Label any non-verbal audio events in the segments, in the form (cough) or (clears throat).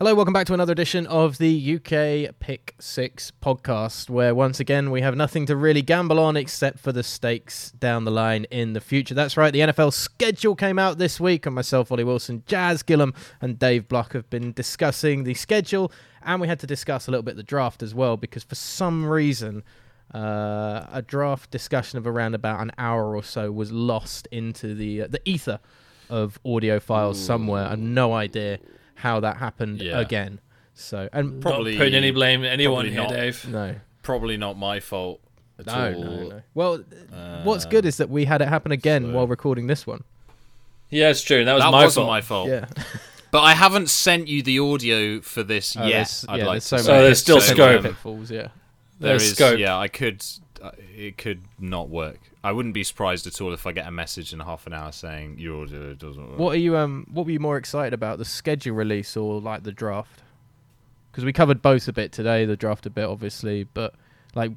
Hello, welcome back to another edition of the UK Pick Six podcast, where once again we have nothing to really gamble on except for the stakes down the line in the future. That's right, the NFL schedule came out this week, and myself, Ollie Wilson, Jazz Gillum, and Dave Block have been discussing the schedule, and we had to discuss a little bit the draft as well because for some reason. Uh, a draft discussion of around about an hour or so was lost into the uh, the ether of audio files somewhere. I have no idea how that happened Yeah. again. So and Probably- not putting any blame anyone here, not. Dave. no, Probably not my fault at no, all. no, no. Well, Uh, what's good is that we had it happen again so- while recording this one. Yeah, it's true. That was that my wasn't fault. my fault. Yeah, (laughs) But I haven't sent you the audio for this Oh, yet. I'd yeah, like there's so. So there's still so scope. many pitfalls. Yeah, There There's is, scope. yeah. I could, uh, it could not work. I wouldn't be surprised at all if I get a message in half an hour saying your audio doesn't work. what are you um? What were you more excited about, the schedule release or like the draft? Because we covered both a bit today, the draft a bit, obviously, but like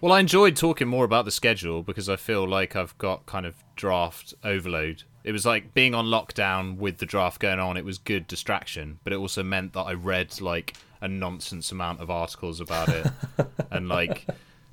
Well, I enjoyed talking more about the schedule because I feel like I've got kind of draft overload. It was like being on lockdown with the draft going on. It was good distraction, but it also meant that I read like a nonsense amount of articles about it (laughs) and like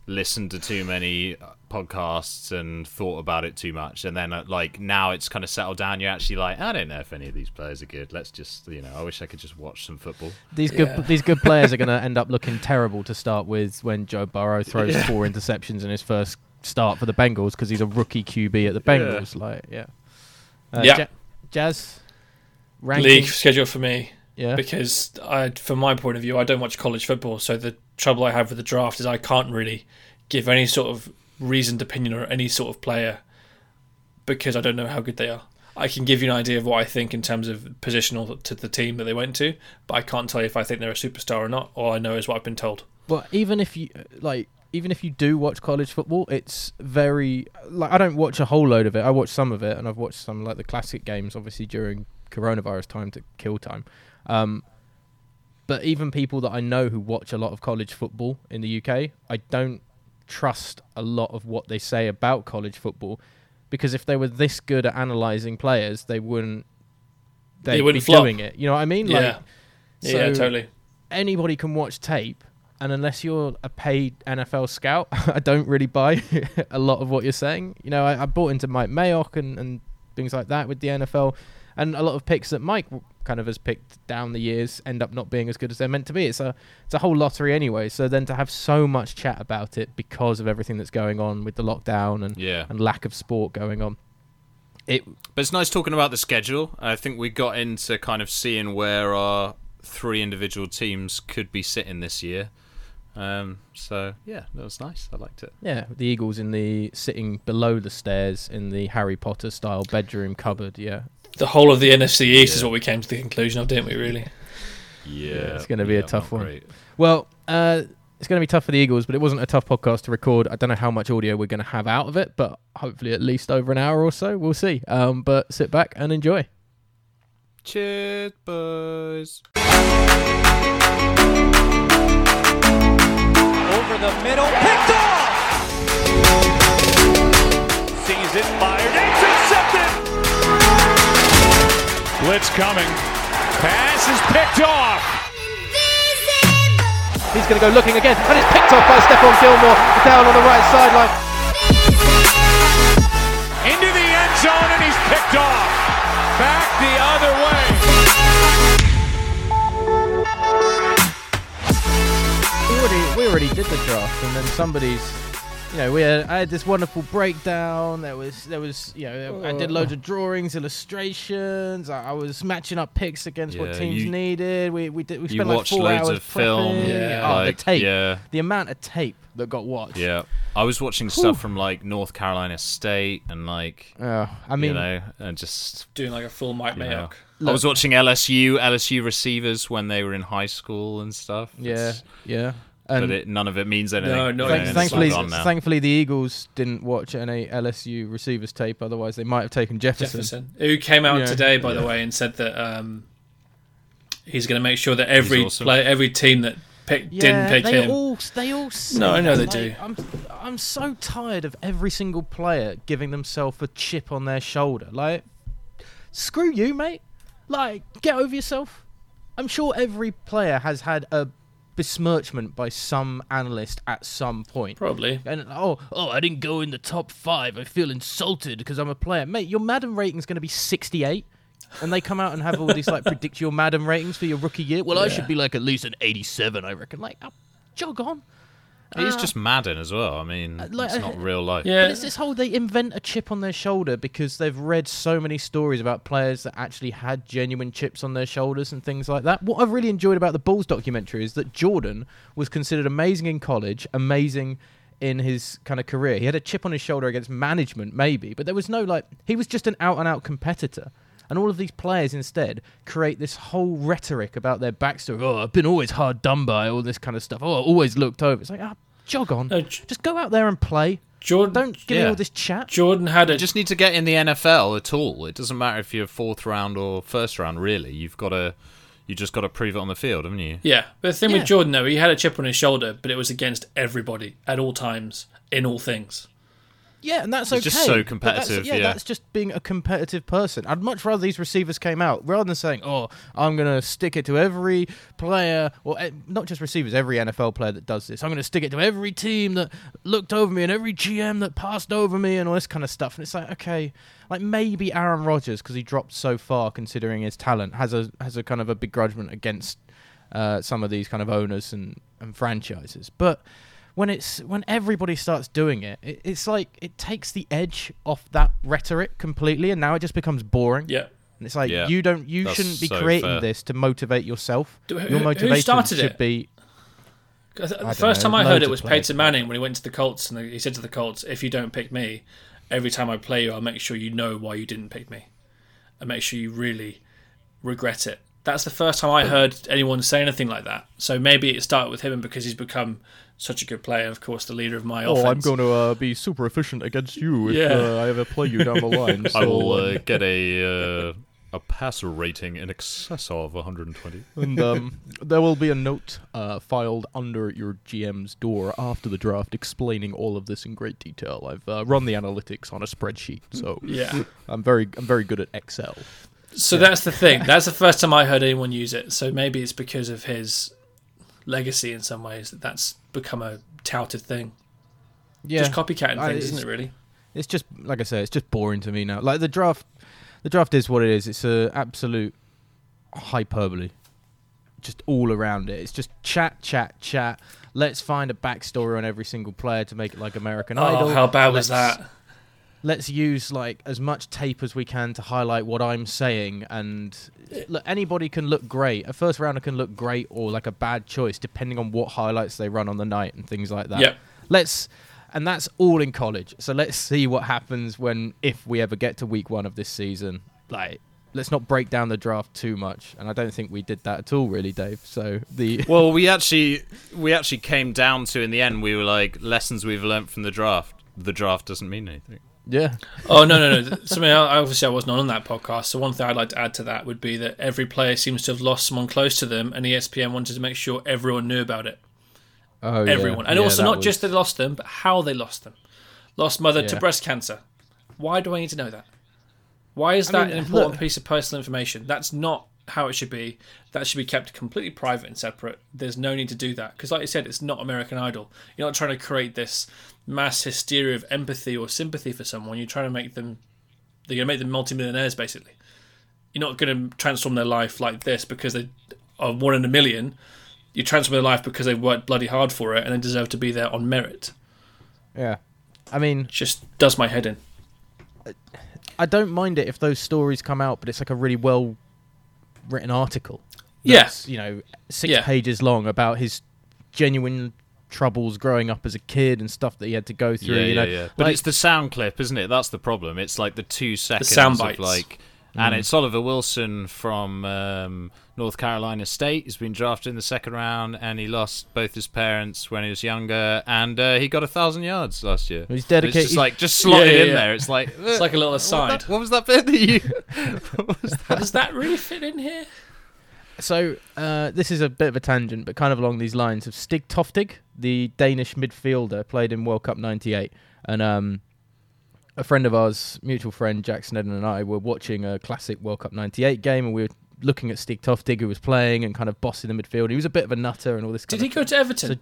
listened to too many uh, podcasts and thought about it too much. And then uh, like now it's kind of settled down. You're actually like, I don't know if any of these players are good. Let's just, you know, I wish I could just watch some football. These good these good players are going (laughs) to end up looking terrible to start with when Joe Burrow throws four interceptions in his first start for the Bengals because he's a rookie QB at the Bengals. Like, yeah, uh, Yeah. Ja- Jazz ranking, League schedule for me yeah, because I, from my point of view, I don't watch college football. So the trouble I have with the draft is I can't really give any sort of reasoned opinion or any sort of player because I don't know how good they are. I can give you an idea of what I think in terms of positional to the team that they went to, but I can't tell you if I think they're a superstar or not. All I know is what I've been told. But even if you like, even if you do watch college football, it's very like I don't watch a whole load of it. I watch some of it, and I've watched some like the classic games, obviously during coronavirus time to kill time. Um, but even people that I know who watch a lot of college football in the UK, I don't trust a lot of what they say about college football because if they were this good at analyzing players, they wouldn't. They'd wouldn't be flop. doing it. You know what I mean? Yeah. Like, yeah, so- totally. anybody can watch tape, and unless you're a paid NFL scout, (laughs) I don't really buy (laughs) a lot of what you're saying. You know, I, I bought into Mike Mayock and, and things like that with the NFL, and a lot of picks that Mike kind of has picked down the years end up not being as good as they're meant to be. It's a it's a whole lottery anyway. So then to have so much chat about it because of everything that's going on with the lockdown and Yeah. and lack of sport going on, it But it's nice talking about the schedule. I think we got into kind of seeing where our three individual teams could be sitting this year. Um, so yeah, that was nice. I liked it. Yeah, the Eagles in the sitting below the stairs in the Harry Potter style bedroom cupboard. Yeah, The whole of the NFC East is what we came to the conclusion of, didn't we? Really? Yeah, it's gonna be a tough one. great. Well, uh, it's going to be tough for the Eagles, but it wasn't a tough podcast to record. I don't know how much audio we're going to have out of it, but hopefully at least over an hour or so. We'll see. Um, but sit back and enjoy. Cheers, boys. over the middle, picked off. Sees it, fired, intercepted. Blitz coming. Pass is picked off. He's going to go looking again, and it's picked off by Stephon Gilmore down on the right sideline. Into the end zone, and he's picked off. Back the other way. We already, we already did the draft, and then somebody's. You know, we had, I had this wonderful breakdown. There was, there was, you know, I did loads of drawings, illustrations. I, I was matching up picks against what teams you- needed. We, we did, we spent like watched four loads hours of film. prepping. Yeah. Oh, like, the tape. Yeah, the amount of tape that got watched. yeah. I was watching stuff from like North Carolina State and like Uh, I mean, you know, and just Doing like a full Mike you know. Mayock. I was watching LSU LSU receivers when they were in high school and stuff. yeah, It's- yeah. But And it, none of it means anything. No, no, thank- thankfully, all gone now. thankfully, the Eagles didn't watch any LSU receivers tape. Otherwise, they might have taken Jefferson. Jefferson, who came out Yeah. today, by the way, and said that um, he's going to make sure that every awesome. play, every team that pick, didn't pick they him. all they all. say No, I know they Like, do. I'm I'm so tired of every single player giving themselves a chip on their shoulder. Like, screw you, mate. Like, get over yourself. I'm sure every player has had a besmirchment by some analyst at some point. Probably. And oh, oh, I didn't go in the top five. I feel insulted because I'm a player, mate. Your Madden rating's going to be 68, and they come out and have all these like predict your Madden ratings for your rookie year. Well, I should be like at least an 87, I reckon. Like, oh, jog on. It's Ah. just Madden as well. I mean, like, it's not real life. Yeah. But it's this whole they invent a chip on their shoulder because they've read so many stories about players that actually had genuine chips on their shoulders and things like that. What I've really enjoyed about the Bulls documentary is that Jordan was considered amazing in college, amazing in his kind of career. He had a chip on his shoulder against management, maybe, but there was no like he was just an out and out competitor. And all of these players instead create this whole rhetoric about their backstory. Oh, I've been always hard done by, all this kind of stuff. Oh, I always looked over. It's like, ah, jog on. No, J- Just go out there and play. Jordan. Don't give me all this chat. Jordan had a You just need to get in the NFL at all. It doesn't matter if you're fourth round or first round. Really, you've got to. You just got to prove it on the field, haven't you? Yeah, but the thing Yeah. with Jordan though, he had a chip on his shoulder, but it was against everybody at all times in all things. Yeah, and that's It's okay. just so competitive, That's, yeah, yeah. that's just being a competitive person. I'd much rather these receivers came out rather than saying, "Oh, I'm going to stick it to every player, or eh, not just receivers, every NFL player that does this. I'm going to stick it to every team that looked over me and every GM that passed over me and all this kind of stuff." And it's like, okay, like maybe Aaron Rodgers because he dropped so far, considering his talent, has a has a kind of a begrudgement against uh, some of these kind of owners and, and franchises, but when it's when everybody starts doing it, it, it's like it takes the edge off that rhetoric completely, and now it just becomes boring. Yeah. And it's like Yeah, you don't, you that's shouldn't be so creating fair. this to motivate yourself. Do- who- Your who motivation started should it? be. 'Cause The first know, time I heard it was players Peyton Manning when he went to the Colts and he said to the Colts, "If you don't pick me, every time I play you, I'll make sure you know why you didn't pick me, and make sure you really regret it." That's the first time I heard anyone say anything like that. So maybe it started with him, and because he's become such a good player, of course the leader of my oh, offense. Oh, I'm going to uh, be super efficient against you if, Yeah. uh, I ever play you down the (laughs) line. I will uh, get a uh, a passer rating in excess of 120. and um, there will be a note uh, filed under your GM's door after the draft explaining all of this in great detail. I've uh, run the analytics on a spreadsheet, so yeah. I'm very I'm very good at Excel. So that's the thing. That's the first time I heard anyone use it. So maybe it's because of his legacy in some ways that that's become a touted thing. Yeah, Just copycatting I- things, isn't it? Really? It's just like I say, it's just boring to me now. Like the draft, the draft is what it is. It's a absolute hyperbole, just all around it. It's just chat, chat, chat. Let's find a backstory on every single player to make it like American Oh, Idol. how bad was Let's- that? Let's use like as much tape as we can to highlight what I'm saying, and eh. look, anybody can look great. A first rounder can look great or like a bad choice, depending on what highlights they run on the night and things like that Yep. let's and that's all in college so let's see what happens when if we ever get to week one of this season like let's not break down the draft too much and i don't think we did that at all really dave so the (laughs) Well, we actually we actually came down to in the end. We were like lessons we've learnt from the draft. The draft doesn't mean anything. Yeah Oh no, no, no. Something I, obviously I wasn't on that podcast. So one thing I'd like to add to that would be that every player seems to have lost someone close to them, and ESPN wanted to make sure everyone knew about it. oh yeah. Everyone, and Yeah, also not was- just they lost them, but how they lost them. Lost mother to breast cancer. Why do I need to know that? Why is I that mean, an important look- piece of personal information? That's not how it should be. That should be kept completely private and separate. There's no need to do that because, like you said, it's not American Idol. You're not trying to create this mass hysteria of empathy or sympathy for someone. You're trying to make them. You're going to make them multimillionaires, basically. You're not going to transform their life like this because they are one in a million. You transform their life because they've worked bloody hard for it and they deserve to be there on merit. yeah i mean It just does my head in. i don't mind it if those stories come out but it's like a really well written article Yeah. you know six Yeah. pages long about his genuine troubles growing up as a kid and stuff that he had to go through yeah, you know yeah. But Like- it's the sound clip, isn't it? That's the problem. It's like the two seconds sound of bites. like, and it's Oliver Wilson from um, North Carolina State. He's been drafted in the second round, and he lost both his parents when he was younger, and uh, he got a thousand yards last year. He's dedicated. It's dedicated- just like just slotted Yeah, yeah, in there. It's like It's like a little what, aside. that- what was that bit that you? (laughs) (laughs) what was that? Does that really fit in here? So uh, this is a bit of a tangent, but kind of along these lines of Stig Tofting, the Danish midfielder, played in World Cup '98, and um, a friend of ours, mutual friend Jack Snedden, and I were watching a classic World Cup '98 game, and we were looking at Stig Tofting, who was playing and kind of bossing the midfield. He was a bit of a nutter and all this. Did he go to Everton?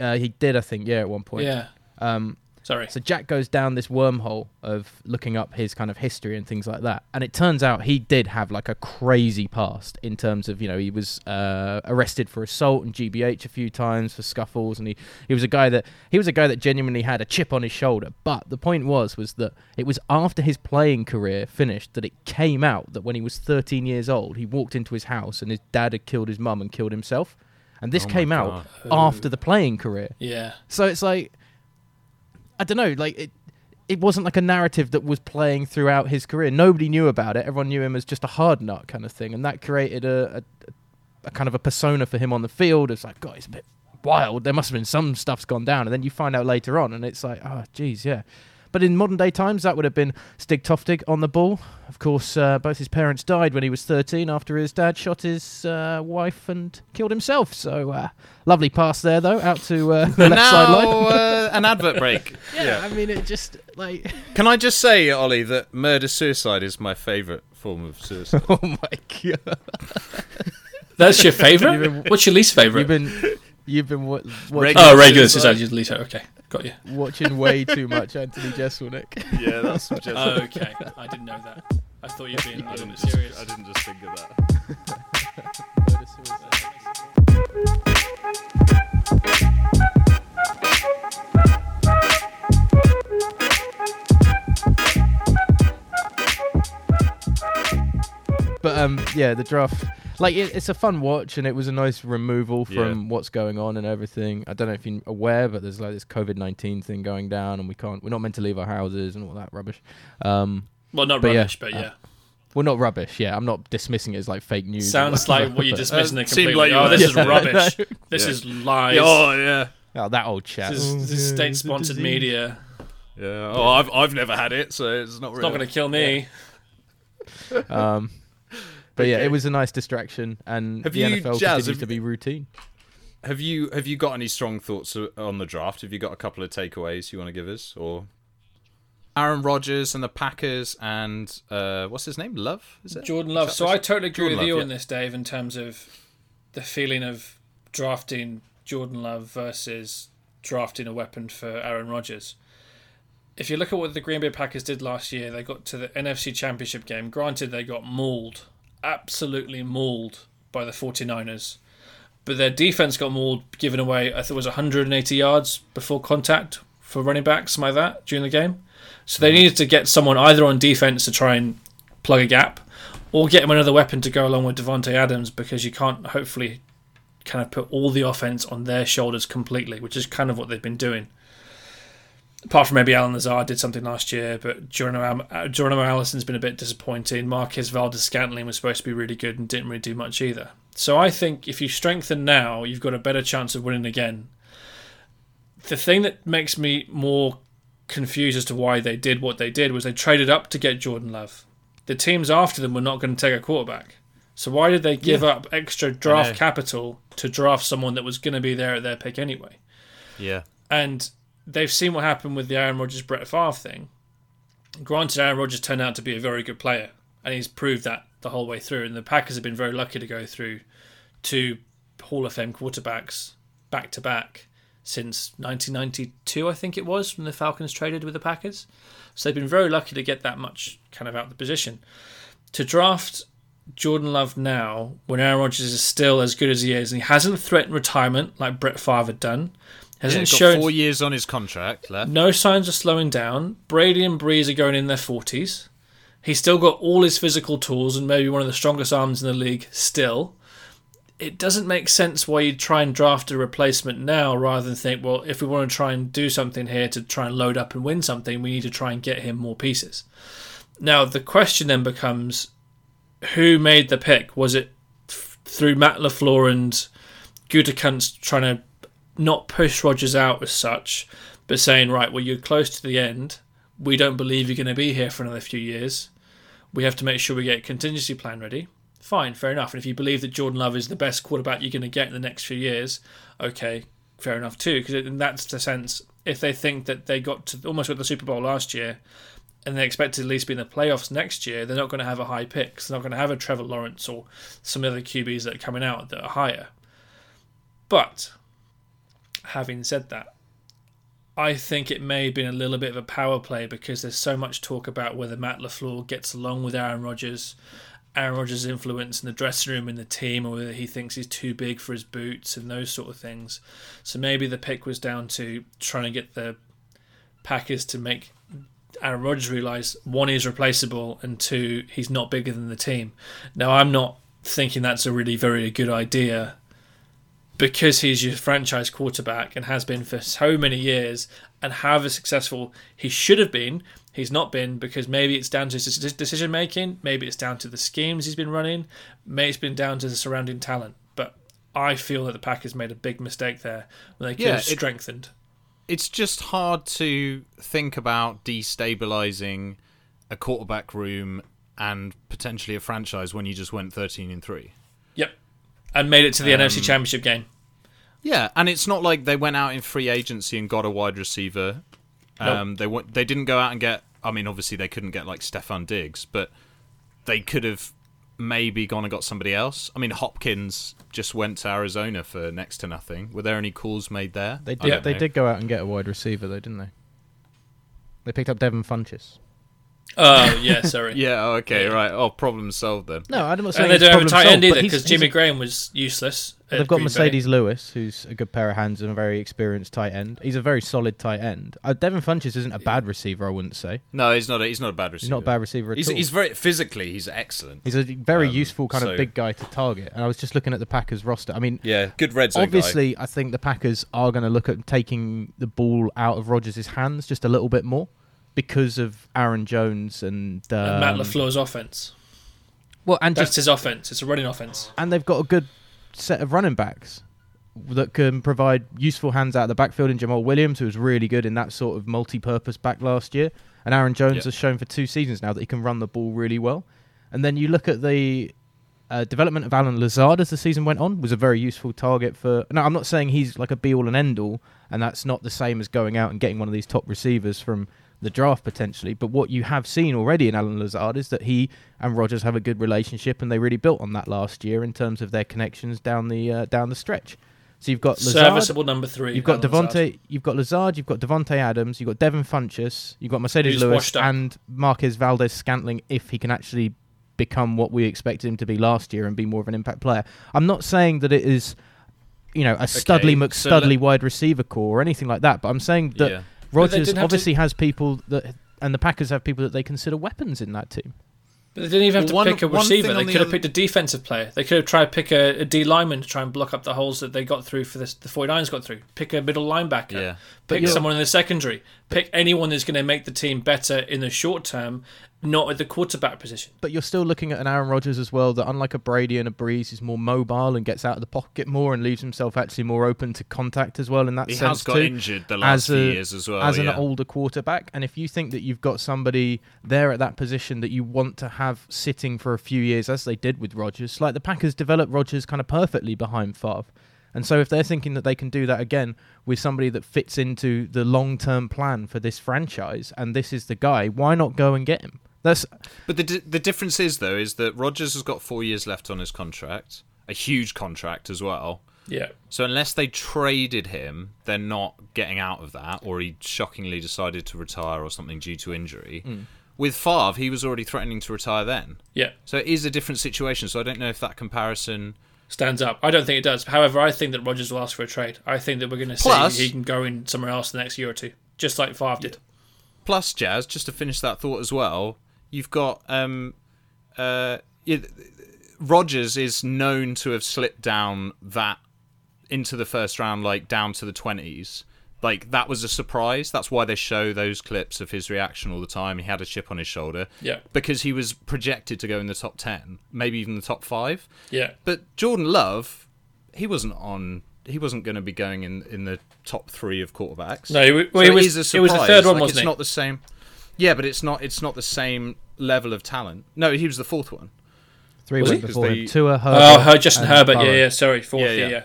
Uh, he did, I think, yeah, at one point. yeah. Um, Sorry. so Jack goes down this wormhole of looking up his kind of history and things like that, and it turns out he did have like a crazy past in terms of you know he was uh, arrested for assault and GBH a few times for scuffles, and he, he was a guy that he was a guy that genuinely had a chip on his shoulder. But the point was was that it was after his playing career finished that it came out that when he was 13 years old, he walked into his house and his dad had killed his mum and killed himself, and this Oh came out God. after the playing career. Yeah. So it's like I don't know, like it it wasn't like a narrative that was playing throughout his career. Nobody knew about it. Everyone knew him as just a hard nut kind of thing, and that created a, a, a kind of a persona for him on the field. It's like, God, he's a bit wild. There must have been some stuff's gone down, and then you find out later on, and it's like, ah, oh, geez, yeah. But in modern day times, that would have been Stig Tofting on the ball. Of course, uh, both his parents died when he was 13 after his dad shot his uh, wife and killed himself. So, uh, lovely pass there, though, out to uh, the left now sideline. uh, (laughs) an advert break. yeah, I mean, it just, like, (laughs) Can I just say, Ollie, that murder suicide is my favourite form of suicide. (laughs) oh my God. That's your favourite? What's your least favourite? You've been, you've been wa- watching, Regular oh, regular suicide. suicide. Your least Okay, got you. watching way (laughs) too much Anthony Jeselnik. yeah, that's just. Oh, okay, I didn't know that. I thought you'd been a I little didn't, bit just, serious. I didn't just think of that. But um, yeah, the draft, like it, it's a fun watch, and it was a nice removal from Yeah. what's going on and everything. I don't know if you're aware, but there's like this COVID nineteen thing going down, and we can't, we're not meant to leave our houses and all that rubbish. Um, Well, not But yeah, rubbish, but uh, yeah. well, not rubbish. Yeah, I'm not dismissing it as like fake news. Sounds whatever, like what you're but- dismissing it seemed completely. like oh, were. this (laughs) is rubbish. No. This Yeah. is lies. Oh yeah, Oh, that old chat. This is, this is state-sponsored media. yeah. Oh, I've I've never had it, so it's not It's really. not going to kill me. (laughs) Um, but yeah, it was a nice distraction, and Have the you, NFL Jazz, continues have- to be routine. Have you have you got any strong thoughts on the draft? Have you got a couple of takeaways you want to give us, or Aaron Rodgers and the Packers and uh, what's his name? Love is it? Jordan Love. Is So I totally agree Jordan with you Love, on yeah. this, Dave, in terms of the feeling of drafting Jordan Love versus drafting a weapon for Aaron Rodgers. If you look at what the Green Bay Packers did last year, they got to the NFC Championship game. Granted, they got mauled, absolutely mauled by the 49ers. But their defense got mauled, given away, I think it was 180 yards before contact for running backs, something like that, during the game. So they needed to get someone either on defense to try and plug a gap, or get him another weapon to go along with Davante Adams because you can't hopefully kind of put all the offense on their shoulders completely, which is kind of what they've been doing. Apart from maybe Allen Lazard did something last year, but Geronimo, uh, Geronimo Allison's been a bit disappointing. Marquez Valdes Scantling was supposed to be really good and didn't really do much either. So I think if you strengthen now, you've got a better chance of winning again. The thing that makes me more confused as to why they did what they did was they traded up to get Jordan Love. The teams after them were not going to take a quarterback. So why did they give up extra draft capital to draft someone that was going to be there at their pick anyway? Yeah. And they've seen what happened with the Aaron Rodgers Brett Favre thing. Granted, Aaron Rodgers turned out to be a very good player, and he's proved that the whole way through. And the Packers have been very lucky to go through two Hall of Fame quarterbacks back to back since 1992, I think it was, when the Falcons traded with the Packers. So they've been very lucky to get that much kind of out of the position. To draft Jordan Love now, when Aaron Rodgers is still as good as he is, and he hasn't threatened retirement like Brett Favre had done, hasn't got shown four years on his contract left. no signs of slowing down. Brady and Brees are going in their 40s. He's still got all his physical tools and maybe one of the strongest arms in the league still. It doesn't make sense why you'd try and draft a replacement now rather than think, well, if we want to try and do something here to try and load up and win something, we need to try and get him more pieces. Now, the question then becomes who made the pick? Was it through Matt LaFleur and Gutekunst trying to not push Rodgers out as such, but saying, right, well, you're close to the end. We don't believe you're going to be here for another few years. We have to make sure we get a contingency plan ready. Fine, fair enough. And if you believe that Jordan Love is the best quarterback you're going to get in the next few years, okay, fair enough too. Because in that's the sense, if they think that they got to almost got the Super Bowl last year, and they expect to at least be in the playoffs next year, they're not going to have a high pick. They're not going to have a Trevor Lawrence or some other QBs that are coming out that are higher. But having said that, I think it may have been a little bit of a power play because there's so much talk about whether Matt LaFleur gets along with Aaron Rodgers, Aaron Rodgers' influence in the dressing room and the team, or whether he thinks he's too big for his boots and those sort of things. So maybe the pick was down to trying to get the Packers to make Aaron Rodgers realize one, he's replaceable, and two, he's not bigger than the team. Now, I'm not thinking that's a really very good idea because he's your franchise quarterback and has been for so many years, and however successful he should have been, he's not been because maybe it's down to his decision making, maybe it's down to the schemes he's been running, maybe it's been down to the surrounding talent. But I feel that the Packers made a big mistake there when they could Yeah, have it- strengthened. it's just hard to think about destabilizing a quarterback room and potentially a franchise when you just went 13 and 3. Yep. And made it to the Um, NFC Championship game. Yeah, and it's not like they went out in free agency and got a wide receiver. Um, They went, they didn't go out and get. I mean, obviously they couldn't get like Stefon Diggs, but they could have maybe gone and got somebody else. I mean, Hopkins just went to Arizona for next to nothing. Were there any calls made there? They did. don't They know. did go out and get a wide receiver, though, didn't they? They picked up Devin Funchess. Oh, yeah, sorry. (laughs) Yeah. oh, Okay. Yeah. Right. Oh, problem solved then. No, I'm not saying And they don't have a tight solved, end but either because Jimmy a- Graham was useless. They've got Green Bay. Marcedes Lewis, who's a good pair of hands and a very experienced tight end. He's a very solid tight end. Uh, Devin Funchess isn't a bad receiver, I wouldn't say. No, he's not. A, he's not a bad receiver. He's not a bad receiver at He's, all. he's very physically. He's excellent. He's a very Um, useful kind so- of big guy to target. And I was just looking at the Packers roster. I mean, Yeah, good red zone obviously, I think the Packers are going to look at taking the ball out of Rodgers' hands just a little bit more because of Aaron Jones and, um, And Matt LaFleur's offense. Well, and That's just his offense. It's a running offense. and they've got a good set of running backs that can provide useful hands out of the backfield in Jamaal Williams, who was really good in that sort of multi-purpose back last year, and Aaron Jones Yeah. has shown for two seasons now that he can run the ball really well. And then you look at the uh, development of Allen Lazard as the season went on was a very useful target for. No, I'm not saying he's like a be all and end all, and that's not the same as going out and getting one of these top receivers from the draft potentially. But what you have seen already in Allen Lazard is that he and Rodgers have a good relationship, and they really built on that last year in terms of their connections down the uh, down the stretch. So you've got Lazard, Serviceable number three. You've got Davante. You've got Lazard. You've got Davante Adams. You've got Devin Funchess. You've got Marcedes Who's Lewis and Marquez Valdes Scantling. If he can actually become what we expected him to be last year and be more of an impact player, I'm not saying that it is, you know, a Studley so McStudley let- wide receiver core or anything like that. But I'm saying that Yeah. But Rodgers didn't to- obviously has people that, and the Packers have people that they consider weapons in that team. But they didn't even have to one- pick a receiver. They on the could have other- picked a defensive player. They could have tried to pick a, a D lineman to try and block up the holes that they got through for this, the 49ers got through. Pick a middle linebacker. Yeah. Pick someone in the secondary. Pick anyone that's going to make the team better in the short term, not at the quarterback position. But you're still looking at an Aaron Rodgers as well that, unlike a Brady and a Brees, is more mobile and gets out of the pocket more and leaves himself actually more open to contact as well. In that He sense has got too. injured the last as few a- years as well. as an older quarterback. And if you think that you've got somebody there at that position that you want to have sitting for a few years, as they did with Rodgers, like the Packers developed Rodgers kind of perfectly behind Favre. And so if they're thinking that they can do that again with somebody that fits into the long term plan for this franchise, and this is the guy, why not go and get him? That's But the di- the difference is though is that Rodgers has got four years left on his contract, a huge contract as well. Yeah. So unless they traded him, they're not getting out of that, or he shockingly decided to retire or something due to injury. Hmm. With Favre, he was already threatening to retire then. Yeah. So it is a different situation. So I don't know if that comparison. Stands up. I don't think it does. However, I think that Rodgers will ask for a trade. I think that we're going to see Plus- he can go in somewhere else the next year or two, just like Favre did. Plus, Jazz, just to finish that thought as well, you've got um, uh, yeah, Rodgers is known to have slipped down that into the first round, like down to the twenties. Like that was a surprise. That's why they show those clips of his reaction all the time. He had a chip on his shoulder. Yeah. Because he was projected to go in the top ten, maybe even the top five. Yeah. But Jordan Love, he wasn't on. He wasn't going to be going in in the top three of quarterbacks. No, he, well, So it was, is a he was the third one, Like, wasn't it's he? not the same. Yeah, but it's not. It's not the same level of talent. No, he was the fourth one. three Was went before they- him. Tua, Herbert. Oh, her, Justin Herbert. Burrow. Yeah, yeah. Sorry, fourth. Yeah, Yeah, yeah. yeah.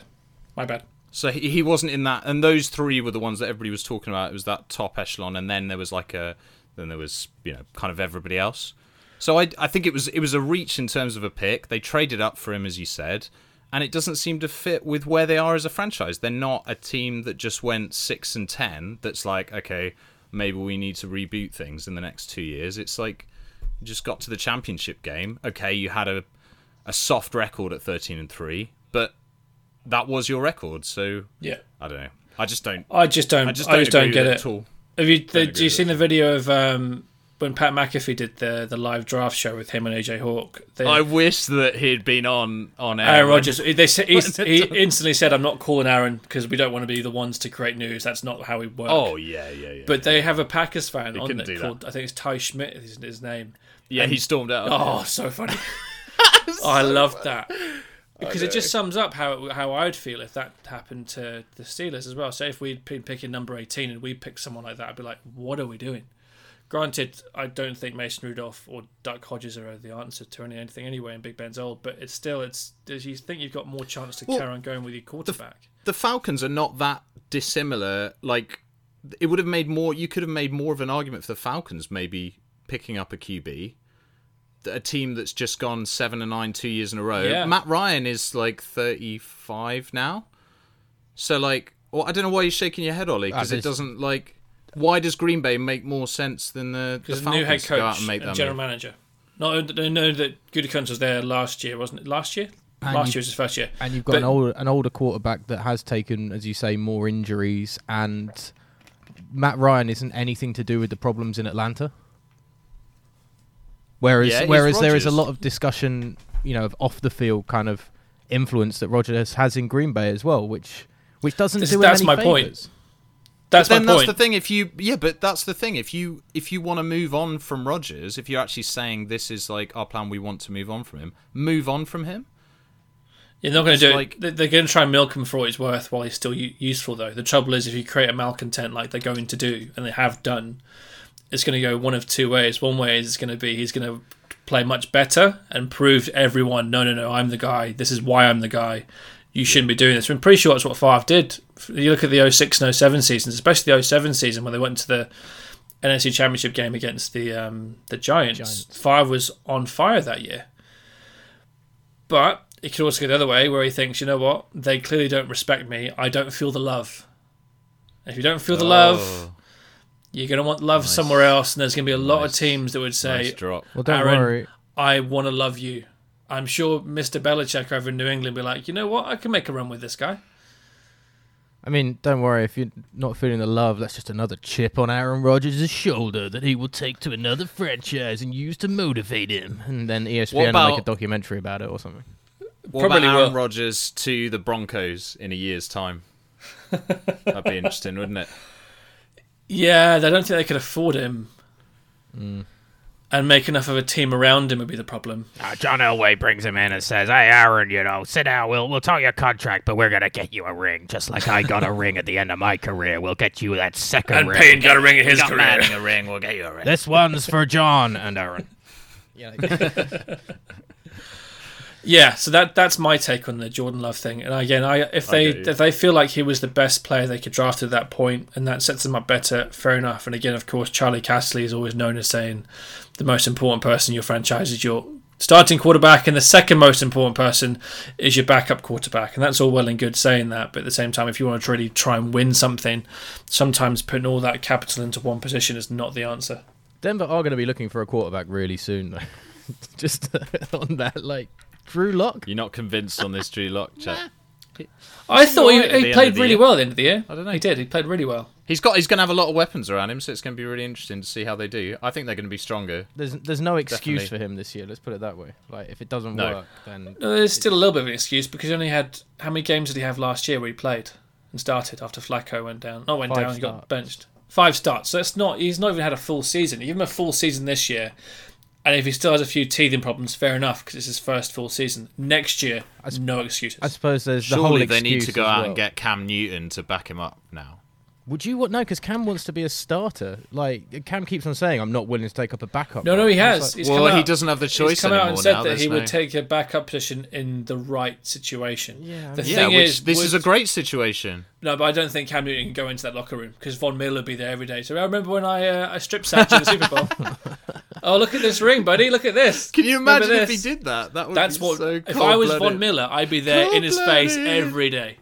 My bad. So he, he wasn't in that, and those three were the ones that everybody was talking about. It was that top echelon, and then there was like a then there was, you know, kind of everybody else. So I, I think it was it was a reach in terms of a pick. They traded up for him, as you said, and it doesn't seem to fit with where they are as a franchise. They're not a team that just went six and ten. That's like, okay, maybe we need to reboot things in the next two years. It's like you just got to the championship game. Okay, you had a a soft record at thirteen and three, but that was your record. So Yeah. I don't know. I just don't. I just don't. I I just just don't, don't, get it. at all. Have you? The, do you seen it. the video of um, when Pat McAfee did the the live draft show with him and AJ Hawk? They, I wish that he'd been on on air. Aaron Rodgers. They he, (laughs) he instantly said, "I'm not calling Aaron because we don't want to be the ones to create news. That's not how we work." Oh yeah, yeah, yeah. but they have a Packers fan on couldn't there do that. I think it's Ty Schmidt is his name. yeah, he stormed out. Oh, so funny. (laughs) oh, I loved that. Because it just sums up how how I'd feel if that happened to the Steelers as well. So if we'd been picking number 18 and we picked someone like that, I'd be like, what are we doing? Granted, I don't think Mason Rudolph or Duck Hodges are the answer to any- anything anyway, and Big Ben's old, but it's still, it's does you think you've got more chance to Well, carry on going with your quarterback. the Falcons are not that dissimilar. Like it would have made more. You could have made more of an argument for the Falcons maybe picking up a QB, a team that's just gone seven and nine two years in a row. Yeah. Matt Ryan is like thirty five now, so like, well, I don't know why you're shaking your head, Ollie, because Ah, it doesn't like. Why does Green Bay make more sense than the, the the new head to go out coach and make and general move? manager. No, I know that Gutekunst was there last year, wasn't it? Last year? And last you- year was his first year. And you've got But- an older an older quarterback that has taken, as you say, more injuries, and Matt Ryan isn't anything to do with the problems in Atlanta. Whereas yeah, whereas there is a lot of discussion, you know, of off the field kind of influence that Rodgers has in Green Bay as well, which which doesn't This- do that's any my point. That's then my that's the thing. If you yeah, but that's the thing. If you if you want to move on from Rodgers, if you're actually saying this is like our plan, we want to move on from him, move on from him. You're not going to do like- it. They- They're going to try and milk him for what he's worth while he's still useful, though. The trouble is, if you create a malcontent like they're going to do, and they have done, it's going to go one of two ways. One way is it's going to be he's going to play much better and prove to everyone, no, no, no, I'm the guy. This is why I'm the guy. You shouldn't be doing this. I'm pretty sure that's what Favre did. You look at the 06 and 07 seasons, especially the 07 season when they went to the NFC Championship game against the um, the Giants. Giants. Favre was on fire that year. But it could also go the other way, where he thinks, you know what, they clearly don't respect me. I don't feel the love. If you don't feel the love, Oh, you're going to want love Nice. somewhere else, and there's going to be a lot Nice. of teams that would say, nice drop. Well, don't Aaron, worry. I want to love you. I'm sure Mr. Belichick over in New England will be like, you know what, I can make a run with this guy. I mean, don't worry if you're not feeling the love. That's just another chip on Aaron Rodgers' shoulder that he will take to another franchise and use to motivate him. And then ESPN will make a documentary about it or something. What Probably about Aaron will. Rodgers to the Broncos in a year's time? (laughs) That'd be interesting, wouldn't it? Yeah, I don't think they could afford him. Mm. And make enough of a team around him would be the problem. Uh, John Elway brings him in and says, "Hey, Aaron, you know, sit down. We'll we'll talk your contract, but we're gonna get you a ring, just like I got a (laughs) ring at the end of my career. We'll get you that second And ring. Payne got a ring in his got career. Manning a ring. We'll get you a ring. This one's for John and Aaron. (laughs) (laughs) Yeah, so that that's my take on the Jordan Love thing. And again, I if they get you. if they feel like he was the best player they could draft at that point, and that sets them up better, fair enough. And again, of course, Charlie Casserly is always known as saying the most important person in your franchise is your starting quarterback, and the second most important person is your backup quarterback. And that's all well and good saying that, but at the same time, if you want to really try and win something, sometimes putting all that capital into one position is not the answer. Denver are going to be looking for a quarterback really soon, though. (laughs) Just uh, on that, like Drew Lock. You're not convinced on this Drew Lock chat. I thought alright at the he, he played really year. well at the end of the year. I don't know. He did. He played really well. He's got. He's going to have a lot of weapons around him, so it's going to be really interesting to see how they do. I think they're going to be stronger. There's there's no excuse Definitely. for him this year. Let's put it that way. Like if it doesn't No. work, then No, there's still a little bit of an excuse because he only had how many games did he have last year where he played and started after Flacco went down? Not went Five down, he got starts. benched. Five starts. So it's not. He's not even had a full season. You give him a full season this year, and if he still has a few teething problems, fair enough because it's his first full season. Next year, there's no excuses. I suppose there's the whole Surely excuse they need to go out well. and get Cam Newton to back him up now. Would you what? No, because Cam wants to be a starter. Like Cam keeps on saying, "I'm not willing to take up a backup." No, no, he has. like, well, come he out- doesn't have the choice. He's choice come anymore out and said now. that he no- would take a backup position in the right situation. Yeah, The Yeah, thing which, is, this is a great situation. No, but I don't think Cam Newton can go into that locker room because Von Miller would be there every day. So I remember when I uh, I strip sacked in the Super Bowl. (laughs) oh, look at this ring, buddy! Look at this. Can you Remember imagine if he did that? That would That's be what. so if I was Von. Miller, I'd be there in his face every day,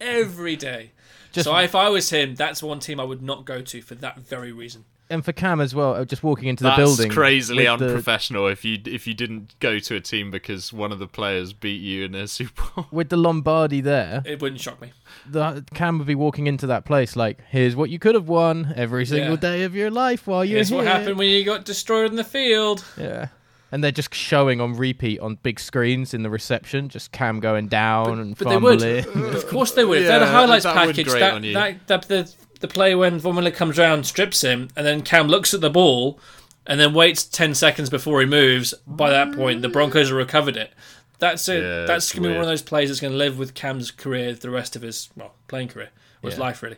every day. Just- so if I was him, that's one team I would not go to for that very reason. and for Cam as well, uh, just walking into the That's building. That's crazily with the- unprofessional. If you if you didn't go to a team because one of the players beat you in a (laughs) Super Bowl. with the Lombardi there, It wouldn't shock me. the Cam would be walking into that place like, "Here's what you could have won every single Yeah. day of your life while you're Here's here." what happened when you got destroyed in the field. Yeah. And they're just showing on repeat on big screens in the reception, just Cam going down and But they would. (laughs) Of course they would. If they had a Yeah, highlights that would package, grate that, on you. that, that the the play when Von Miller comes round, strips him, and then Cam looks at the ball, and then waits ten seconds before he moves. By that point, the Broncos have recovered it. That's it. Yeah, that's gonna be one of those plays that's gonna live with Cam's career the rest of his well playing career or his life really.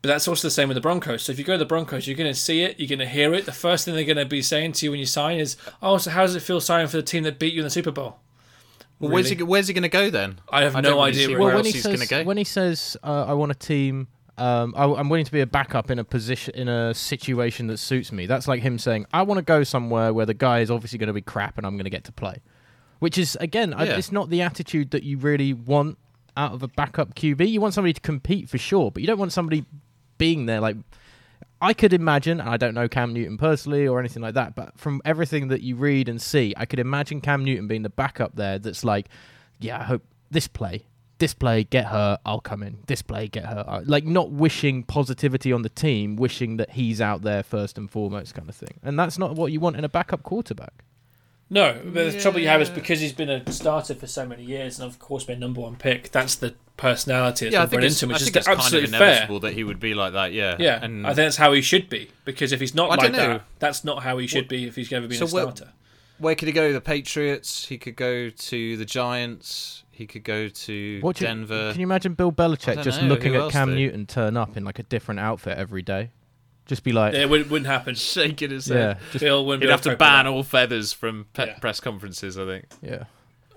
But that's also the same with the Broncos. So if you go to the Broncos, you're going to see it, you're going to hear it. The first thing they're going to be saying to you when you sign is, "Oh, so how does it feel signing for the team that beat you in the Super Bowl?" Well, where's he where's he going to go then? I have don't no really idea where where well, when else he he's going to says go. when he says uh, I want a team, um, I, I'm willing to be a backup in a position in a situation that suits me. That's like him saying I want to go somewhere where the guy is obviously going to be crap and I'm going to get to play. Which is again, I, it's not the attitude that you really want out of a backup QB. You want somebody to compete for sure, but you don't want somebody being there like. I could imagine, and I don't know Cam Newton personally or anything like that, but from everything that you read and see, I could imagine Cam Newton being the backup there that's like, yeah, I hope this play, this play, get her, I'll come in. This play, get her. Like, not wishing positivity on the team, wishing that he's out there first and foremost, kind of thing. And that's not what you want in a backup quarterback. No, but the trouble you have is because he's been a starter for so many years, and of course been number one pick. That's the personality that's yeah, been think bred it's, into him, I which is think it's kind of absolutely fair. inevitable that he would be like that. Yeah, Yeah, and I think that's how he should be. Because if he's not I like that, that's not how he should be if he's going to be So a where- starter. where could he go? The Patriots. He could go to the Giants. He could go to What do you- Denver. Can you imagine Bill Belichick just know, looking at Cam though? Newton turn up in like a different outfit every day? Just be like, Yeah, it wouldn't, wouldn't happen. (laughs) shaking his yeah, head. just, Bill wouldn't He'd be have to ban all feathers from pe- Yeah. press conferences. I think. yeah.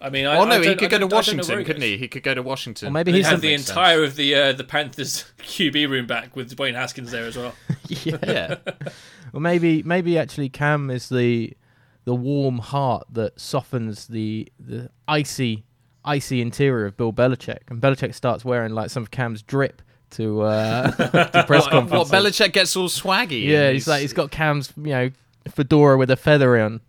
I mean, I, Oh no, I he could go to don't- I don't know Washington, couldn't he? He could go to Washington. Or maybe he's had the- the Makes entire of the uh, the Panthers (laughs) QB room back with Dwayne Haskins there as well. (laughs) yeah. Yeah, (laughs) Well, maybe maybe actually Cam is the the warm heart that softens the the icy icy interior of Bill Belichick, and Belichick starts wearing like some of Cam's drip to uh, to press what, what. Belichick gets all swaggy. yeah, and he's like he's got Cam's you know fedora with a feather on,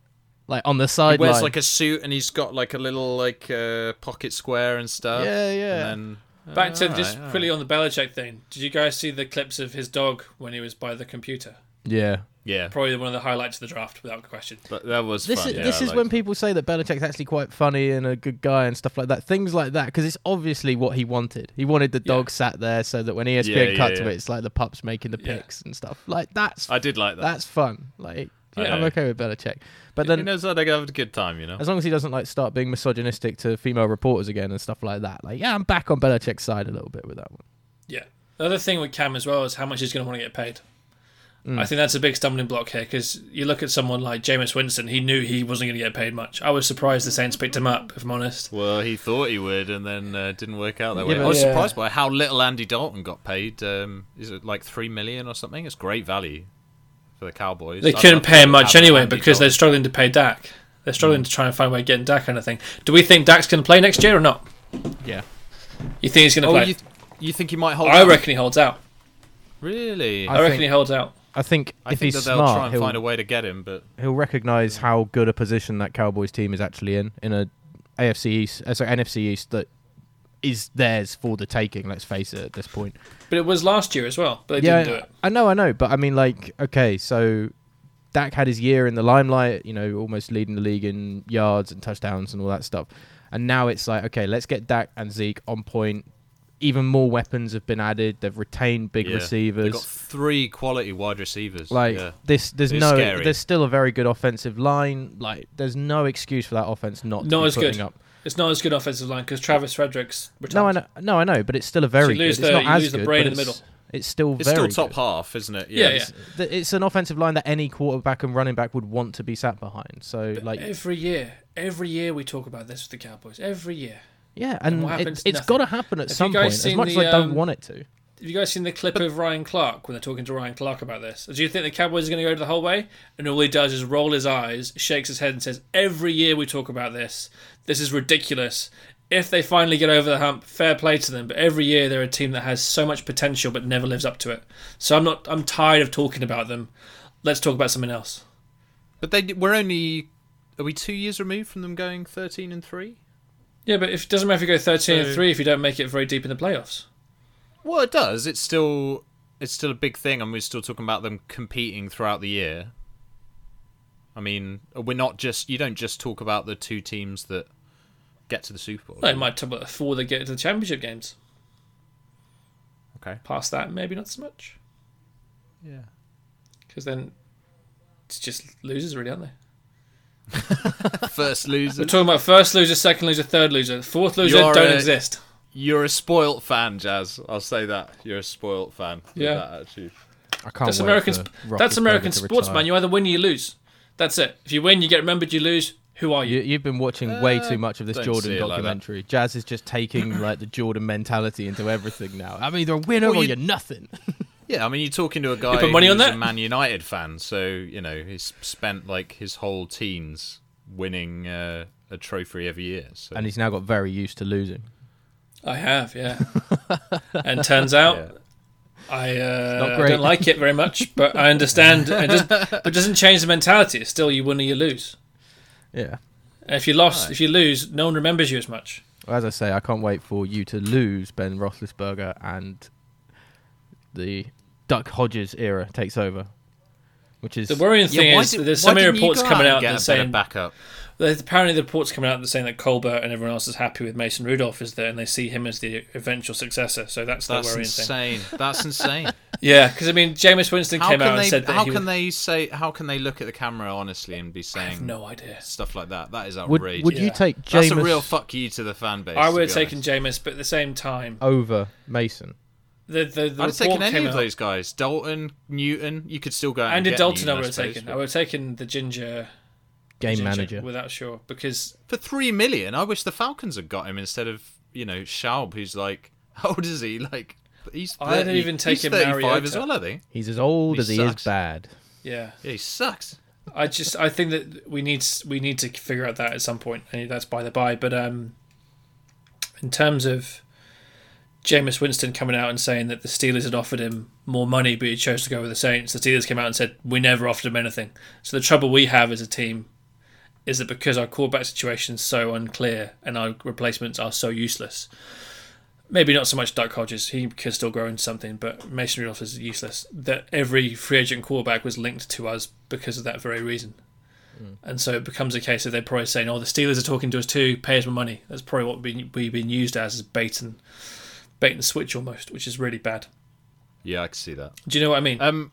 like on the side. He sideline. wears like a suit and he's got like a little like uh, pocket square and stuff. yeah, yeah. And then, Back to Alright, just alright. quickly on the Belichick thing. Did you guys see the clips of his dog when he was by the computer? yeah. yeah, Probably one of the highlights of the draft, without question. But that was This fun. is yeah, this I is liked when it. people say that Belichick's actually quite funny and a good guy and stuff like that. Things like that because it's obviously what he wanted. He wanted the Yeah. dog sat there so that when ESPN Yeah, yeah, cut to yeah. it, it's like the pups making the Yeah. picks and stuff. Like that's I did like that. that's fun. Like I yeah, I'm okay with Belichick, but then he then knows how to have a good time, you know. as long as he doesn't like start being misogynistic to female reporters again and stuff like that. Like yeah, I'm back on Belichick's side a little bit with that one. Yeah. The other thing with Cam as well is how much he's going to want to get paid. Mm. I think that's a big stumbling block here because you look at someone like Jameis Winston, he knew he wasn't going to get paid much. I was surprised the Saints picked him up, if I'm honest. Well, he thought he would, and then uh, didn't work out that Yeah, way. I was Yeah. surprised by how little Andy Dalton got paid. Um, is it like three million or something? It's great value for the Cowboys. They I'd couldn't pay him much anyway Andy because they're struggling to pay Dak. They're struggling Mm. to try and find a way of getting Dak kind of thing. Do we think Dak's going to play next year or not? Yeah, You think he's going to Oh, play? you, you think he might hold? I out? reckon he holds out. Really? I I, reckon think- he holds out. I think I if think he's that they'll smart, try and he'll, find a way to get him, but he'll recognize how good a position that Cowboys team is actually in in a AFC East, uh, sorry, NFC East that is theirs for the taking. Let's face it, at this point. But it was last year as well, but they yeah, didn't do it. I know, I know, but I mean, like, okay, so Dak had his year in the limelight, you know, almost leading the league in yards and touchdowns and all that stuff, and now it's like, okay, let's get Dak and Zeke on point. Even more weapons have been added. They've retained big yeah. receivers. They've got three quality wide receivers. Like yeah. this, there's It's no, scary. there's still a very good offensive line. Like there's no excuse for that offense not to Not be as putting good. up. It's not as good offensive line because Travis Frederick's No, I know, no, I know, but it's still a very you lose good. the- it's not you as lose the good, brain in the middle. It's still It's very still top good. half, isn't it? Yeah, it's- Th- It's an offensive line that any quarterback and running back would want to be sat behind. So, like, every year, every year we talk about this with the Cowboys. Every year. yeah, and, what it, happens? it's got to happen at Have some point. As seen much as the, I don't um, want it to. Have you guys seen the clip of Ryan Clark when they're talking to Ryan Clark about this? Do you think the Cowboys are going to go to the whole way? And all he does is roll his eyes, shakes his head, and says, "Every year we talk about this. This is ridiculous. If they finally get over the hump, fair play to them. But every year they're a team that has so much potential but never lives up to it. So I'm not. I'm tired of talking about them. Let's talk about something else. But they we're only are we two years removed from them going thirteen and three? Yeah, but it doesn't matter if you go 13 and three if you don't make it very deep in the playoffs. Well, it does. It's still it's still a big thing, and we're still talking about them competing throughout the year. I mean, we're not just you don't just talk about the two teams that get to the Super Bowl. It might talk about the four that get to the championship games. Okay. Past that, maybe not so much. Yeah. Because then it's just losers, really, aren't they? (laughs) First loser. We're talking about first loser, second loser, third loser. Fourth loser You're don't a- exist. You're a spoilt fan, Jazz. I'll say that. You're a spoilt fan. Yeah. that attitude. I can't That's wait American. Sp- that's American to sports, man. You either win or you lose. That's it. If you win, you get remembered. You lose. Who are you? You, you've been watching way Uh, too much of this Jordan see it like documentary. Jazz is just taking (clears throat) like the Jordan mentality into everything now. I'm either a winner Well, or you- you're nothing. (laughs) Yeah, I mean, you're talking to a guy put money who's on that? a Man United fan, so you know he's spent like his whole teens winning uh, a trophy every year. So and he's now got very used to losing. I have, yeah. and turns out Yeah. I, uh, I don't like it very much, but I understand. It just, (laughs) but it doesn't change the mentality. It's still you win or you lose. Yeah. And if you lost, if you lose, no one remembers you as much. As I say, I can't wait for you to lose Ben Roethlisberger and the Duck Hodges era takes over, which is The worrying thing yeah, is did- there's why so many reports coming out get that a better saying backup. There's apparently the reports coming out that saying that Colbert and everyone else is happy with Mason Rudolph is there, and they see him as the eventual successor. So that's the That's worrying thing. insane. That's insane. (laughs) Yeah, because I mean, Jameis Winston how came can out they? and said that how he can would, they say? How can they look at the camera honestly and be I saying have no idea. stuff like that? That is outrageous. would you Yeah. take That's a real fuck you to the fan base. I would have be taken. Jameis, but at the same time, over Mason? the the, the I'd have taken any of those guys. Dalton, Newton. You could still go out and Andy get Dalton, I would have taken. but- I would have taken the ginger Game ginger manager. without sure because for three million. I wish the Falcons had got him instead of you know Schaub, who's like (laughs) how old is he? Like he's I'd 30 even take he's him 35 Mariota. as well. I think. He's as old He as he sucks. is bad. yeah, Yeah, he sucks. I just I think that we need we need to figure out that at some point, and that's by the by. But um, in terms of Jameis Winston coming out and saying that the Steelers had offered him more money, but he chose to go with the Saints, the Steelers came out and said we never offered him anything. So the trouble we have as a team is that because our quarterback situation is so unclear and our replacements are so useless. Maybe not so much Duck Hodges, he could still grow into something, but Mason Rudolph is useless. That every free agent quarterback was linked to us because of that very reason. And so it becomes a case of they're probably saying, "Oh, the Steelers are talking to us too. Pay us more money." That's probably what we- we've been used as as bait and bait and switch almost, which is really bad. Yeah, I can see that. Do you know what I mean? Um,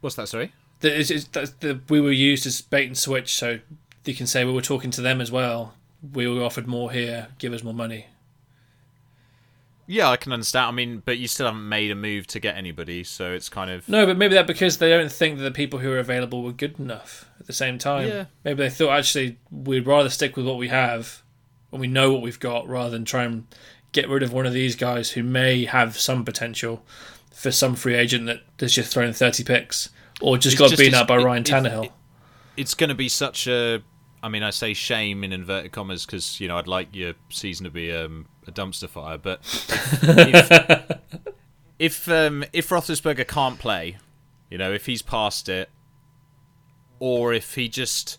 what's that? Sorry. Is- is- that's the, we were used as bait and switch, so you can say we were talking to them as well. We were offered more here. Give us more money. Yeah, I can understand. I mean, but you still haven't made a move to get anybody, so it's kind of No, but maybe that because they don't think that the people who are available were good enough. At the same time, Yeah. maybe they thought actually we'd rather stick with what we have, and we know what we've got, rather than try and get rid of one of these guys who may have some potential for some free agent that has just thrown thirty picks or just got just- beaten out by Ryan it- Tannehill. it- it's going to be such a. I mean, I say shame in inverted commas because you know I'd like your season to be um, a dumpster fire, but if (laughs) if, um, if Roethlisberger can't play, you know, if he's past it, or if he just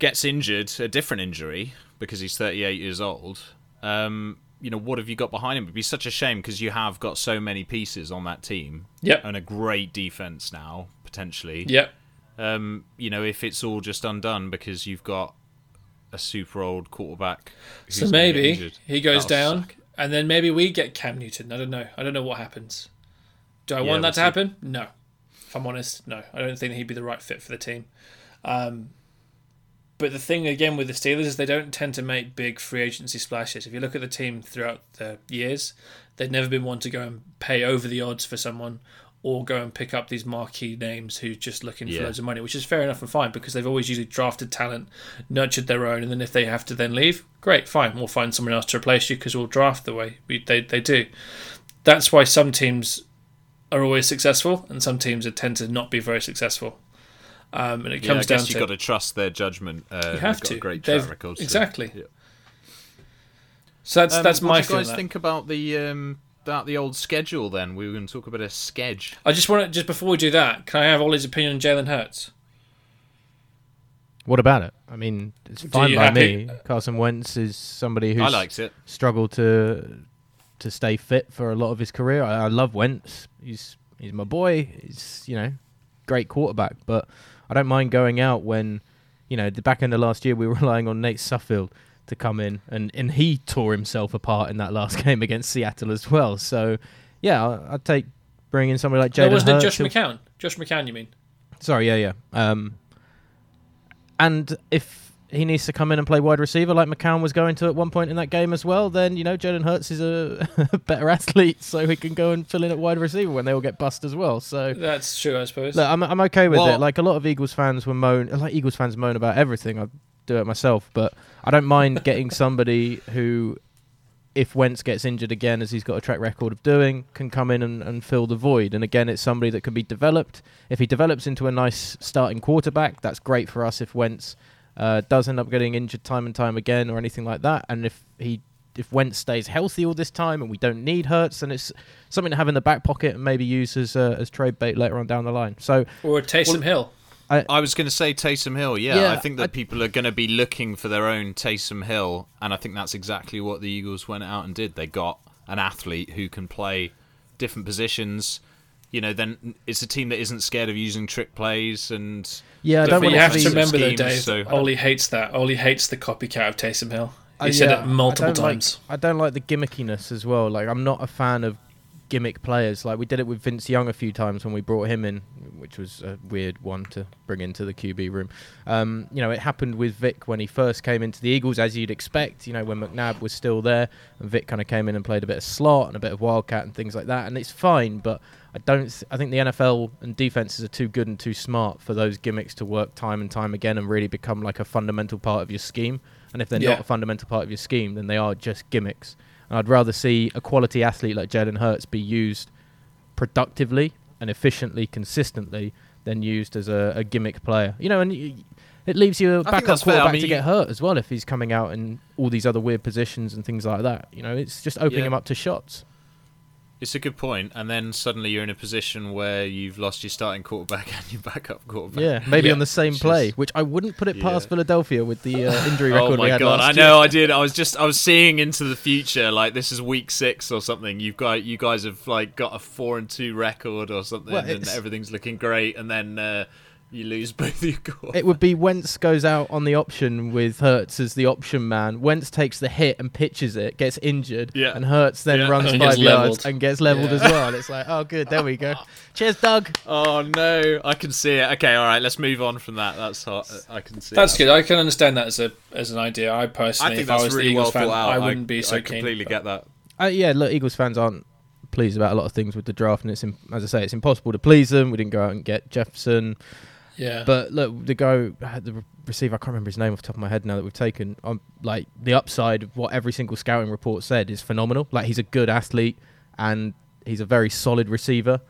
gets injured, a different injury because he's 38 years old, um, you know, what have you got behind him? It'd be such a shame because you have got so many pieces on that team Yep. and a great defense now potentially Yep. um, you know, if it's all just undone because you've got a super old quarterback. So maybe he goes That'll down, suck. and then maybe we get Cam Newton. I don't know. I don't know what happens. Do I Yeah, want that we'll to see. happen? No. If I'm honest, no. I don't think he'd be the right fit for the team. Um, But the thing again with the Steelers is they don't tend to make big free agency splashes. If you look at the team throughout the years, they've never been one to go and pay over the odds for someone or go and pick up these marquee names who's just looking for loads of money, which is fair enough and fine because they've always usually drafted talent, nurtured their own, and then if they have to then leave, great, fine, we'll find someone else to replace you because we'll draft the way we, they, they do. That's why some teams are always successful and some teams tend to not be very successful. Um, and it Yeah, I comes down guess to you've got to trust their judgment. Uh, You have got to. A great They've- track record. so- exactly. Yeah. so that's Um, that's what my do you feeling. guys think about the um, about the old schedule? Then we were going to talk about a sketch. I just want to just before we do that, can I have Ollie's opinion on Jalen Hurts? What about it? I mean, it's fine by happy- me. Carson Wentz is somebody who's I liked it. struggled to to stay fit for a lot of his career. I, I love Wentz. He's he's my boy. He's you know great quarterback, but I don't mind going out when you know the back end of last year we were (laughs) relying on Nate Sudfeld to come in and and he tore himself apart in that last (laughs) game against Seattle as well. So yeah, I, I'd take bringing in somebody like No, wasn't it Josh McCown? Josh McCown, you mean? Sorry, yeah, yeah. Um, and if he needs to come in and play wide receiver like McCown was going to at one point in that game as well, then you know Jalen Hurts is (laughs) a better athlete, so he can go and fill in at wide receiver when they all get bust as well. So That's true, I suppose. look, I'm I'm okay with Well- it. Like a lot of Eagles fans were moan, like Eagles fans moan about everything. I do it myself, but I don't mind (laughs) getting somebody who, if Wentz gets injured again, as he's got a track record of doing, can come in and, and fill the void. And again, it's somebody that can be developed. If he develops into a nice starting quarterback, that's great for us. If Wentz uh, does end up getting injured time and time again or anything like that, and if he if Wentz stays healthy all this time and we don't need Hurts, then it's something to have in the back pocket and maybe use as uh, as trade bait later on down the line. So or Taysom Hill. I was going to say Taysom Hill. Yeah, Yeah, I think that I- people are going to be looking for their own Taysom Hill, and I think that's exactly what the Eagles went out and did. They got an athlete who can play different positions. You know, then it's a team that isn't scared of using trick plays and yeah, I But don't But want you have to to be- remember though, schemes, Dave. so- Ollie hates that. Ollie hates the copycat of Taysom Hill. He Uh, said yeah, it multiple I times. Like, I don't like the gimmickiness as well. Like I'm not a fan of gimmick players. Like we did it with Vince Young a few times when we brought him in, which was a weird one to bring into the QB room. Um, you know, it happened with Vic when he first came into the Eagles, as you'd expect. You know, when McNabb was still there, and Vic kind of came in and played a bit of slot and a bit of wildcat and things like that, and it's fine. But I don't. Th- I think the NFL and defenses are too good and too smart for those gimmicks to work time and time again and really become like a fundamental part of your scheme. And if they're Yeah. not a fundamental part of your scheme, then they are just gimmicks. And I'd rather see a quality athlete like Jalen Hurts be used productively and efficiently, consistently, than used as a, a gimmick player. You know, and y- it leaves you a backup fair. I quarterback mean, to get hurt as well if he's coming out in all these other weird positions and things like that. You know, it's just opening Yeah. him up to shots. It's a good. And then suddenly you're in a position where you've lost your starting quarterback (laughs) and your backup quarterback. Yeah, maybe Yeah. on the same Which play, is- which I wouldn't put it past Philadelphia with the uh, (laughs) injury record Oh my god! I know year. I did. I was just I was seeing into the future. Like this is week six or something. You've got you guys have like got a four and two record or something, Well, and everything's looking great, and then uh, you lose (laughs) both your quarterbacks. It would be Wentz goes out on the option with Hurts as the option man. Wentz takes the hit and pitches it, gets injured, Yeah. and Hurts then Yeah. runs And five yards levelled. and gets leveled Yeah. as well. It's like, oh, good, there we go. (laughs) Cheers, Doug. Oh no! I can see it. Okay, all right. Let's move on from that. That's hot. I can see. That's that. good. I can understand that as a as an idea. I personally, I think if I that's was really the well Eagles fan, thought out. I wouldn't be so I keen. completely get that. Uh, yeah, look, Eagles fans aren't pleased about a lot of things with the draft, and it's im- as I say, it's impossible to please them. We didn't go out and get Jefferson, Yeah, but look, the go the receiver. I can't remember his name off the top of my head now that we've taken. Um, like the upside of what every single scouting report said is phenomenal. Like he's a good athlete and he's a very solid receiver.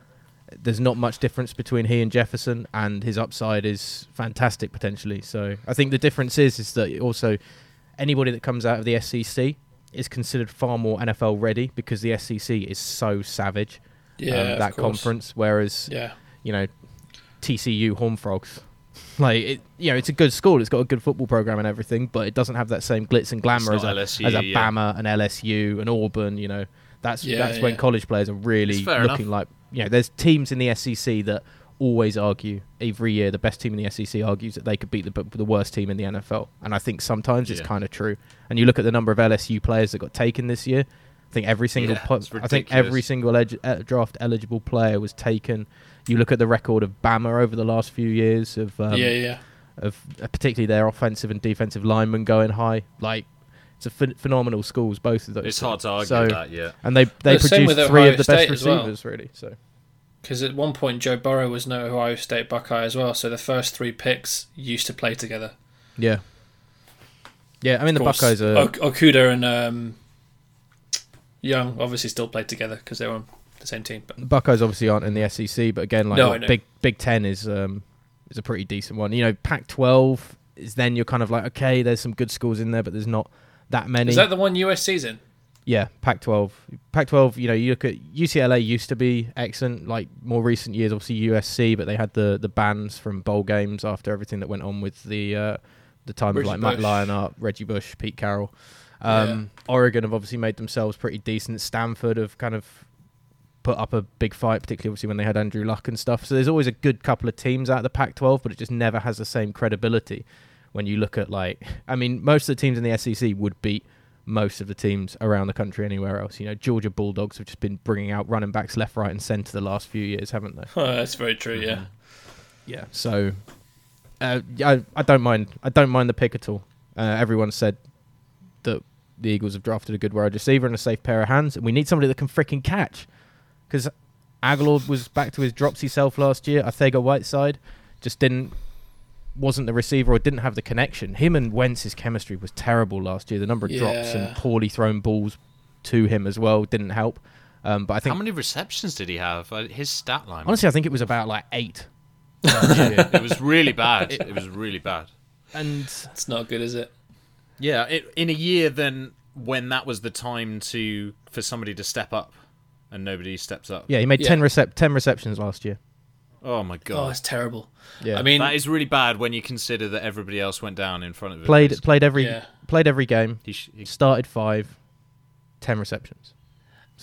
There's not much difference between he and Jefferson, and his upside is fantastic potentially. So I think the difference is is that also anybody that comes out of the SEC is considered far more NFL ready because the SEC is so savage. yeah, um, that conference. Whereas Yeah, you know, TCU Horn Frogs. Like it, you know, it's a good school. It's got a good football program and everything, but it doesn't have that same glitz and glamour as a, LSU, as a yeah. Bama, and LSU, and Auburn. You know, that's Yeah, that's when college players are really looking enough. like. You know, there's teams in the SEC that always argue every year. The best team in the SEC argues that they could beat the the worst team in the NFL, and I think sometimes it's kind of true. And you look at the number of LSU players that got taken this year. I think every single Yeah, po- I think every single elig- uh, draft eligible player was taken. You look at the record of Bama over the last few years of um, yeah, yeah. of uh, particularly their offensive and defensive linemen going high. Like it's a phen- phenomenal schools, both of those. It's hard to argue So- with that, yeah. And they they The same produce three Ohio of the State best as well. receivers, really. So Because at one point Joe Burrow was no Ohio State Buckeye as well, so the first three picks used to play together. yeah, yeah. I mean the course, Buckeyes are. Ok- Okudah and um, Young obviously still played together because they were on the same team. But the Buckeyes obviously aren't in the SEC, but again, like No. Big Big Ten is um is a pretty decent one. You know, Pac-12 is then you're kind of like okay, there's some good schools in there, but there's not that many. is that the one USC's in? Yeah, Pac-12. Pac-12. You know, you look at UCLA used to be excellent. Like more recent years, obviously USC, but they had the the bans from bowl games after everything that went on with the uh, the time Reggie of like Matt Bush. Leinart, Reggie Bush, Pete Carroll. Um, Oregon have obviously made themselves pretty decent. Stanford have kind of put up a big fight, particularly obviously when they had Andrew Luck and stuff. So there's always a good couple of teams out of the Pac-12, but it just never has the same credibility when you look at like, I mean, most of the teams in the SEC would beat most of the teams around the country anywhere else. You know, Georgia Bulldogs have just been bringing out running backs left, right, and centre the last few years, haven't they? Oh, that's very true. Yeah. Yeah. So, uh, yeah, I, I don't mind. I don't mind the pick at all. Uh, everyone said that the Eagles have drafted a good wide receiver and a safe pair of hands, and we need somebody that can freaking catch. Because Agholor was back to his dropsy self last year. Arcega-Whiteside just didn't wasn't the receiver or didn't have the connection. Him and Wentz's chemistry was terrible last year. The number of drops and poorly thrown balls to him as well didn't help. Um, but I think How many receptions did he have? Uh, His stat line. honestly, I think it was about like eight. it was really bad. (laughs) It was really bad. and It's not good, is it? Yeah, it, in a year then when that was the time to for somebody to step up, and nobody steps up. yeah, he made Yeah. ten recep- ten receptions last year. Oh my god. Oh, god. it's terrible. Yeah, I mean, that is really bad when you consider that everybody else went down in front of him. played played every Yeah. played every game. He sh- he- Started five, ten receptions.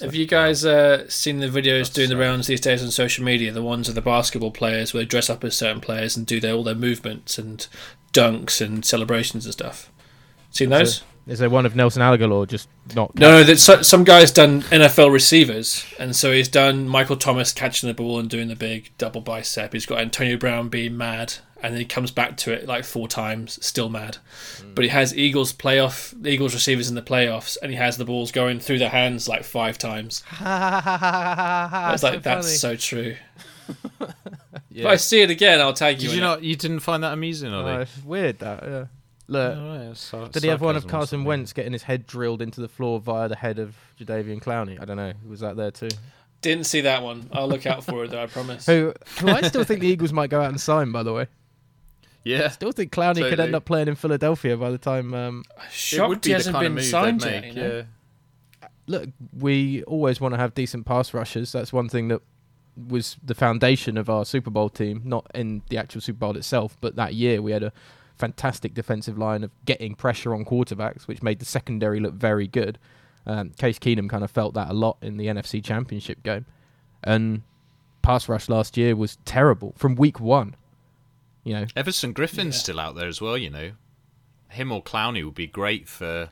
Have you guys uh, seen the videos That's doing the rounds these days on social media? The ones of the basketball players where they dress up as certain players and do their, all their movements and dunks and celebrations and stuff. Seen those? Is there one of Nelson Agholor just not? No, no. that so, some guy's done NFL receivers, and so he's done Michael Thomas catching the ball and doing the big double bicep. He's got Antonio Brown being mad, and then he comes back to it like four times, still mad. Hmm. But he has Eagles playoff, Eagles receivers in the playoffs, and he has the balls going through their hands like five times. (laughs) I was like, that's so true. (laughs) If I see it again, I'll tag you. Did you in it. not? You didn't find that amusing, Oh, Ollie? weird that. Yeah. Look, Oh, yeah, so- did he have one of Carson. Wentz getting his head drilled into the floor via the head of Jadeveon Clowney? I don't know. Was that there too? Didn't see that one. I'll look out for it though. I promise. Who? Who I still think the Eagles might go out and sign. By the way, Yeah, I still think Clowney could end up playing in Philadelphia by the time. Um, Shocked be he hasn't been signed yet. you know? Yeah. look, we always want to have decent pass rushers. That's one thing that was the foundation of our Super Bowl team, not in the actual Super Bowl itself, but that year we had a fantastic defensive line of getting pressure on quarterbacks, which made the secondary look very good. Um, Case Keenum kind of felt that a lot in the NFC Championship game, and pass rush last year was terrible from week one. You know, Everson Griffen's Yeah. still out there as well. You know, him or Clowney would be great for.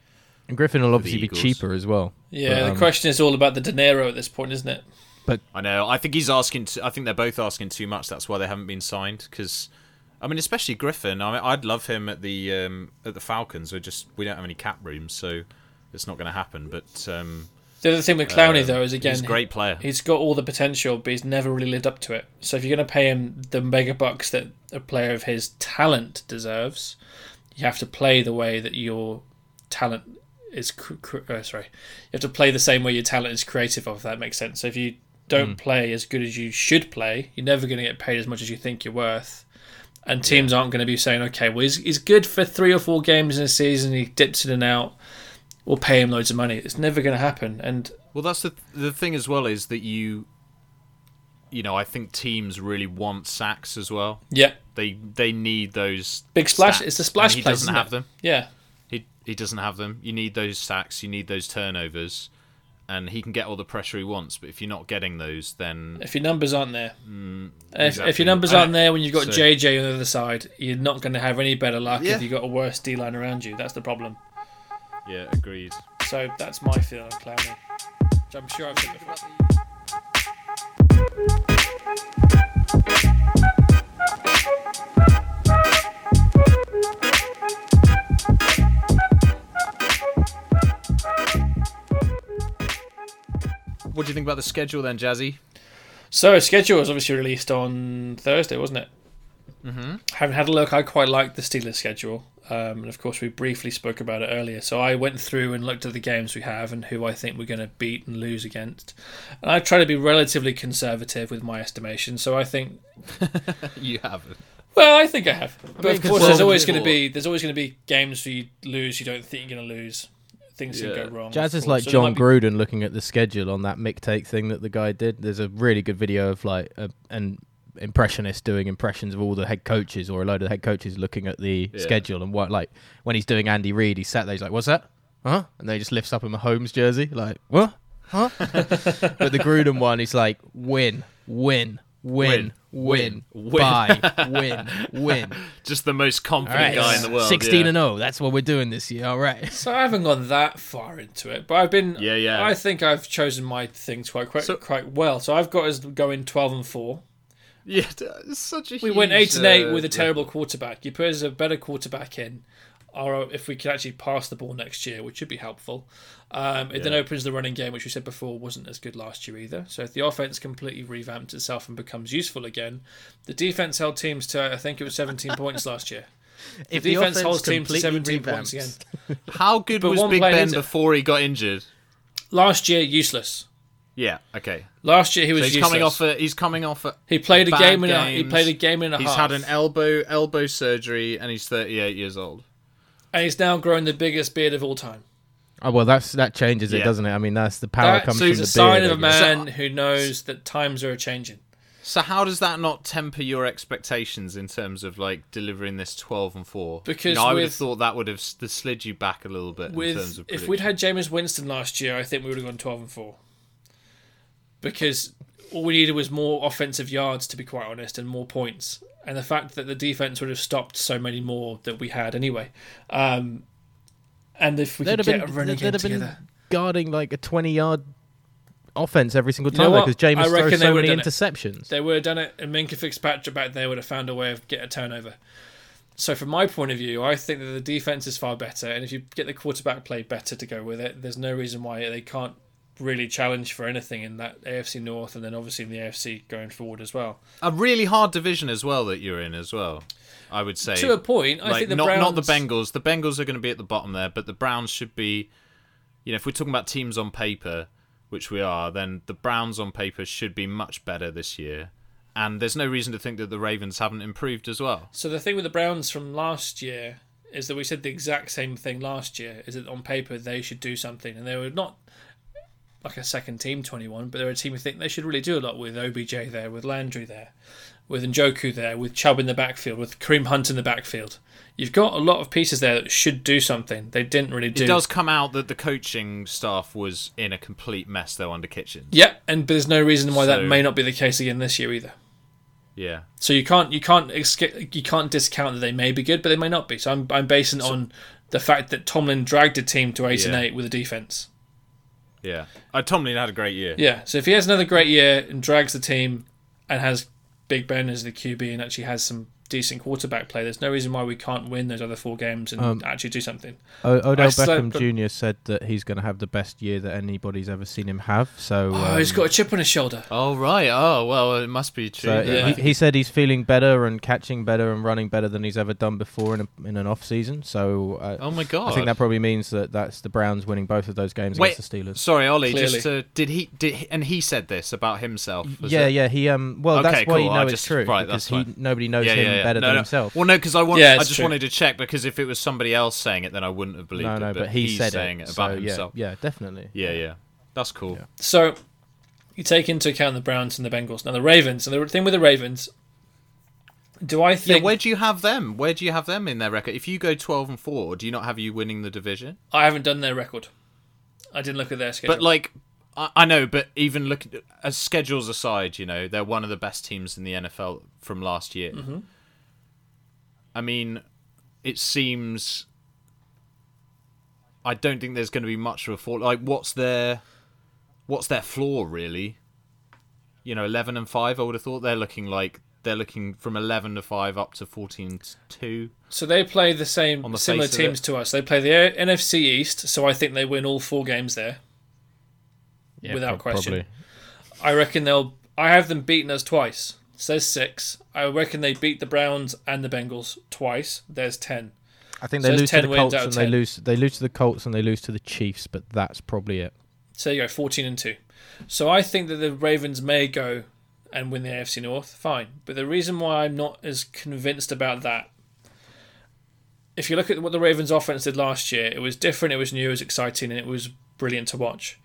and Griffin will obviously be cheaper as well. Yeah, But, the um, question is all about the dinero at this point, isn't it? But I know. I think he's asking. I think they're both asking too much. That's why they haven't been signed. Because, I mean, especially Griffen. I mean, I'd love him at the um, at the Falcons. We just we don't have any cap room, so it's not going to happen. But um, The other thing with Clowney uh, though is again he's a great player. He's got all the potential, but he's never really lived up to it. So if you're going to pay him the mega bucks that a player of his talent deserves, you have to play the way that your talent is. Cr- cr- uh, sorry, you have to play the same way your talent is creative of. If that makes sense. So if you don't play as good as you should play, you're never going to get paid as much as you think you're worth. And teams aren't going to be saying, okay, well, he's, he's good for three or four games in a season. He dips in and out. We'll pay him loads of money. It's never going to happen. And Well, that's the the thing as well is that you, you know, I think teams really want sacks as well. yeah, They they need those Big splash- it's the splash and He plays, doesn't have it? them. yeah. He he doesn't have them. You need those sacks. You need those turnovers, and he can get all the pressure he wants. But if you're not getting those, then if your numbers aren't there. if, if Mm, exactly. your numbers aren't there when you've got so- JJ on the other side, you're not going to have any better luck Yeah. if you've got a worse D line around you. That's the problem. yeah, agreed. So that's my feeling on Clowney. Which I'm sure I've said before. What do you think about the schedule then, Jazzy? So schedule was obviously released on Thursday, wasn't it? Mm-hmm. Having had a look, I quite liked the Steelers schedule, um, and of course we briefly spoke about it earlier. So I went through and looked at the games we have and who I think we're going to beat and lose against. And I try to be relatively conservative with my estimation. So I think, (laughs) You haven't. well, I think I have. But mean, of course, there's always going to be there's always going to be games where you lose you don't think you're going to lose. Things can go wrong. Jazz is like So John might be- Gruden looking at the schedule on that mic take thing that the guy did. There's a really good video of like a, an impressionist doing impressions of all the head coaches or a load of head coaches looking at the Yeah. schedule and what like when he's doing Andy Reid, he sat there, he's like, "What's that? Huh?" And then he just lifts up a Mahomes jersey, like, "What? Huh?" (laughs) but the Gruden one, he's like, "Win, win, win, win, win, buy, (laughs) win, win." Just the most confident right, guy in the world. sixteen yeah. and zero. That's what we're doing this year. All right. (laughs) So I haven't gone that far into it, but I've been. Yeah, yeah. I think I've chosen my things quite quite, So- quite well. So I've got us going twelve and four. Yeah, (laughs) it's such a. We went eight huge, and eight uh, with a terrible quarterback. You put us a better quarterback in, or if we could actually pass the ball next year, which should be helpful. Um, it then opens the running game, which we said before wasn't as good last year either. So if the offense completely revamps itself and becomes useful again, the defense held teams to I think it was seventeen (laughs) points last year. If the defense holds teams to completely 17 points again. (laughs) How good But was Big Ben before he got injured? Last year, useless. Yeah. Okay. Last year he was So he's useless. coming off. A, he's coming off. A, he played a game and a, he played a game and a He's half. had an elbow elbow surgery and he's 38 years old. And he's now grown the biggest beard of all time. Oh well, that's that changes it, Yeah. doesn't it? I mean, that's the power That comes so from he's the a sign of a I guess. man who knows that times are changing. So how does that not temper your expectations in terms of like delivering this 12 and 4? Because you know, I would have with- thought that would have s- slid you back a little bit in terms With of if we'd had Jameis Winston last year, I think we would have gone twelve and four. Because all we needed was more offensive yards, to be quite honest, and more points. And the fact that the defense would have stopped so many more that we had anyway. Um, and if we They'd could have get been, a running they'd game have been together, guarding like a twenty-yard offense every single You time because James I reckon throws so many done it. interceptions. they would have done it, and Minkah Fitzpatrick back there would have found a way of get a turnover. So from my point of view, I think that the defense is far better, and if you get the quarterback play better to go with it, there's no reason why they can't really challenge for anything in that AFC North, and then obviously in the AFC going forward as well. a really hard division as well that you're in as well. I would say To a point, I like think the not Browns. not the Bengals. The Bengals are going to be at the bottom there, but the Browns should be. You know, if we're talking about teams on paper, which we are, then the Browns on paper should be much better this year. And there's no reason to think that the Ravens haven't improved as well. So the thing with the Browns from last year is that we said the exact same thing last year. Is that on paper they should do something, and they were not like a second team twenty one, but they're a team who think they should really do a lot with OBJ there, with Landry there, with Njoku there, with Chubb in the backfield, with Kareem Hunt in the backfield. You've got a lot of pieces there that should do something. They didn't really do. It does come out that the coaching staff was in a complete mess though under Kitchens. Yeah, and there's no reason why that may not be the case again this year either. Yeah. So you can't you can't you can't discount that they may be good, but they may not be. So I'm I'm basing it on the fact that Tomlin dragged a team to eight and eight with a defense. Yeah. Uh, Tomlin had a great year. Yeah. So if he has another great year and drags the team and has Big Ben as the QB and actually has some decent quarterback play, there's no reason why we can't win those other four games and Um, actually do something. O- Odell I slept- Beckham Jr. said that he's going to have the best year that anybody's ever seen him have. So Oh, he's um, got a chip on his shoulder. Oh right. Oh well, it must be true. So. Yeah. he, he said he's feeling better and catching better and running better than he's ever done before in a, in an off season. So uh, Oh my god. I think that probably means that that's the Browns winning both of those games Wait, against the Steelers. Sorry, Ollie. Clearly. Just to, did he did he, and he said this about himself? yeah, it? yeah. He um. Well, Okay, that's why you know I it's just- true right, because that's he nobody knows yeah, him yeah, yeah. Better no, than no. himself. Well, no, because I want. Yeah, I just true. wanted to check because if it was somebody else saying it, then I wouldn't have believed no, it. no, but, he he's said saying it. it about so, himself. Yeah, yeah, definitely. Yeah, yeah. That's cool. Yeah. So you take into account the Browns and the Bengals. Now the Ravens, and the thing with the Ravens, do I Yeah, where do you have them? Where do you have them in their record? If you go twelve and four, do you not have you winning the division? I haven't done their record. I didn't look at their schedule. But like, I, I know, but even look as schedules aside, you know, they're one of the best teams in the NFL from last year. Mm-hmm. I mean, it seems. I don't think there's going to be much of a fall. Like, what's their, what's their floor really? You know, eleven and five. I would have thought they're looking like they're looking from eleven to five up to fourteen to two. So they play the same the similar teams to us. They play the NFC East, so I think they win all four games there. Yeah, without prob- question. probably. I reckon they'll. I have them beaten us twice. Says six. I reckon they beat the Browns and the Bengals twice. There's ten. I think So they lose to the Colts and they lose. They lose to the Colts and they lose to the Chiefs, but that's probably it. So you go fourteen and two. So I think that the Ravens may go and win the AFC North. Fine, but the reason why I'm not as convinced about that. If you look at what the Ravens offense did last year, it was different, it was new, it was exciting, and it was brilliant to watch.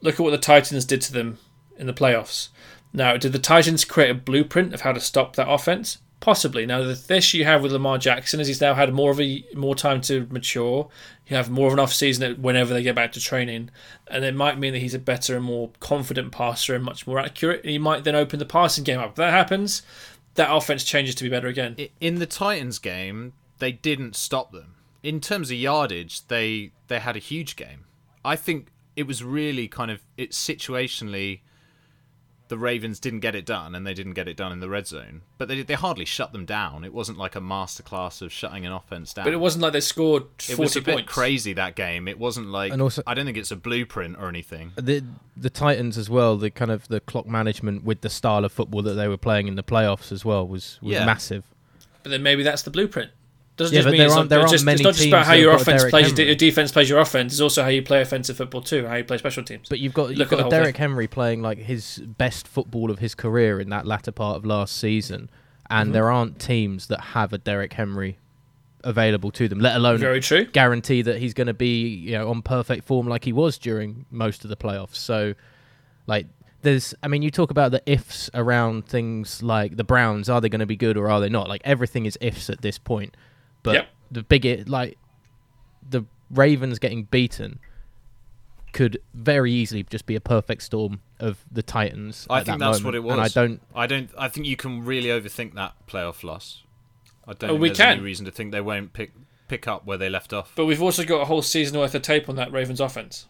Look at what the Titans did to them in the playoffs. Now, did the Titans create a blueprint of how to stop that offense? Possibly. Now, the issue you have with Lamar Jackson is he's now had more of a more time to mature. You have more of an off season whenever they get back to training, and it might mean that he's a better and more confident passer and much more accurate. And he might then open the passing game up. If that happens, that offense changes to be better again. In the Titans game, they didn't stop them. In terms of yardage, they they had a huge game. I think it was really kind of it situationally. The Ravens didn't get it done, and they didn't get it done in the red zone. But they they hardly shut them down. It wasn't like a masterclass of shutting an offense down. But it wasn't like they scored It was a bit crazy that game. It wasn't like And also- I don't think it's a blueprint or anything. The the Titans as well. The kind of the clock management with the style of football that they were playing in the playoffs as well was was Yeah. massive. But then maybe that's the blueprint. Doesn't Yeah, just but mean there it's aren't- not, there it's aren't just, many it's not just about how your offense plays, Henry. your defense plays your offense. It's also how you play offensive football too, how you play special teams. But you've got you've Look got Derrick thing. Henry playing like his best football of his career in that latter part of last season, Mm-hmm. and there aren't teams that have a Derrick Henry available to them, let alone Very true. guarantee that he's going to be you know on perfect form like he was during most of the playoffs. So, like, there's I mean, you talk about the ifs around things like the Browns. Are they going to be good or are they not? Like everything is ifs at this point. But Yep. the big like the Ravens getting beaten could very easily just be a perfect storm of the Titans. I think that that's moment. what it was. And I don't. I don't. I think you can really overthink that playoff loss. I don't Oh, think we there's can. any reason to think they won't pick pick up where they left off. But we've also got a whole season worth of tape on that Ravens offense.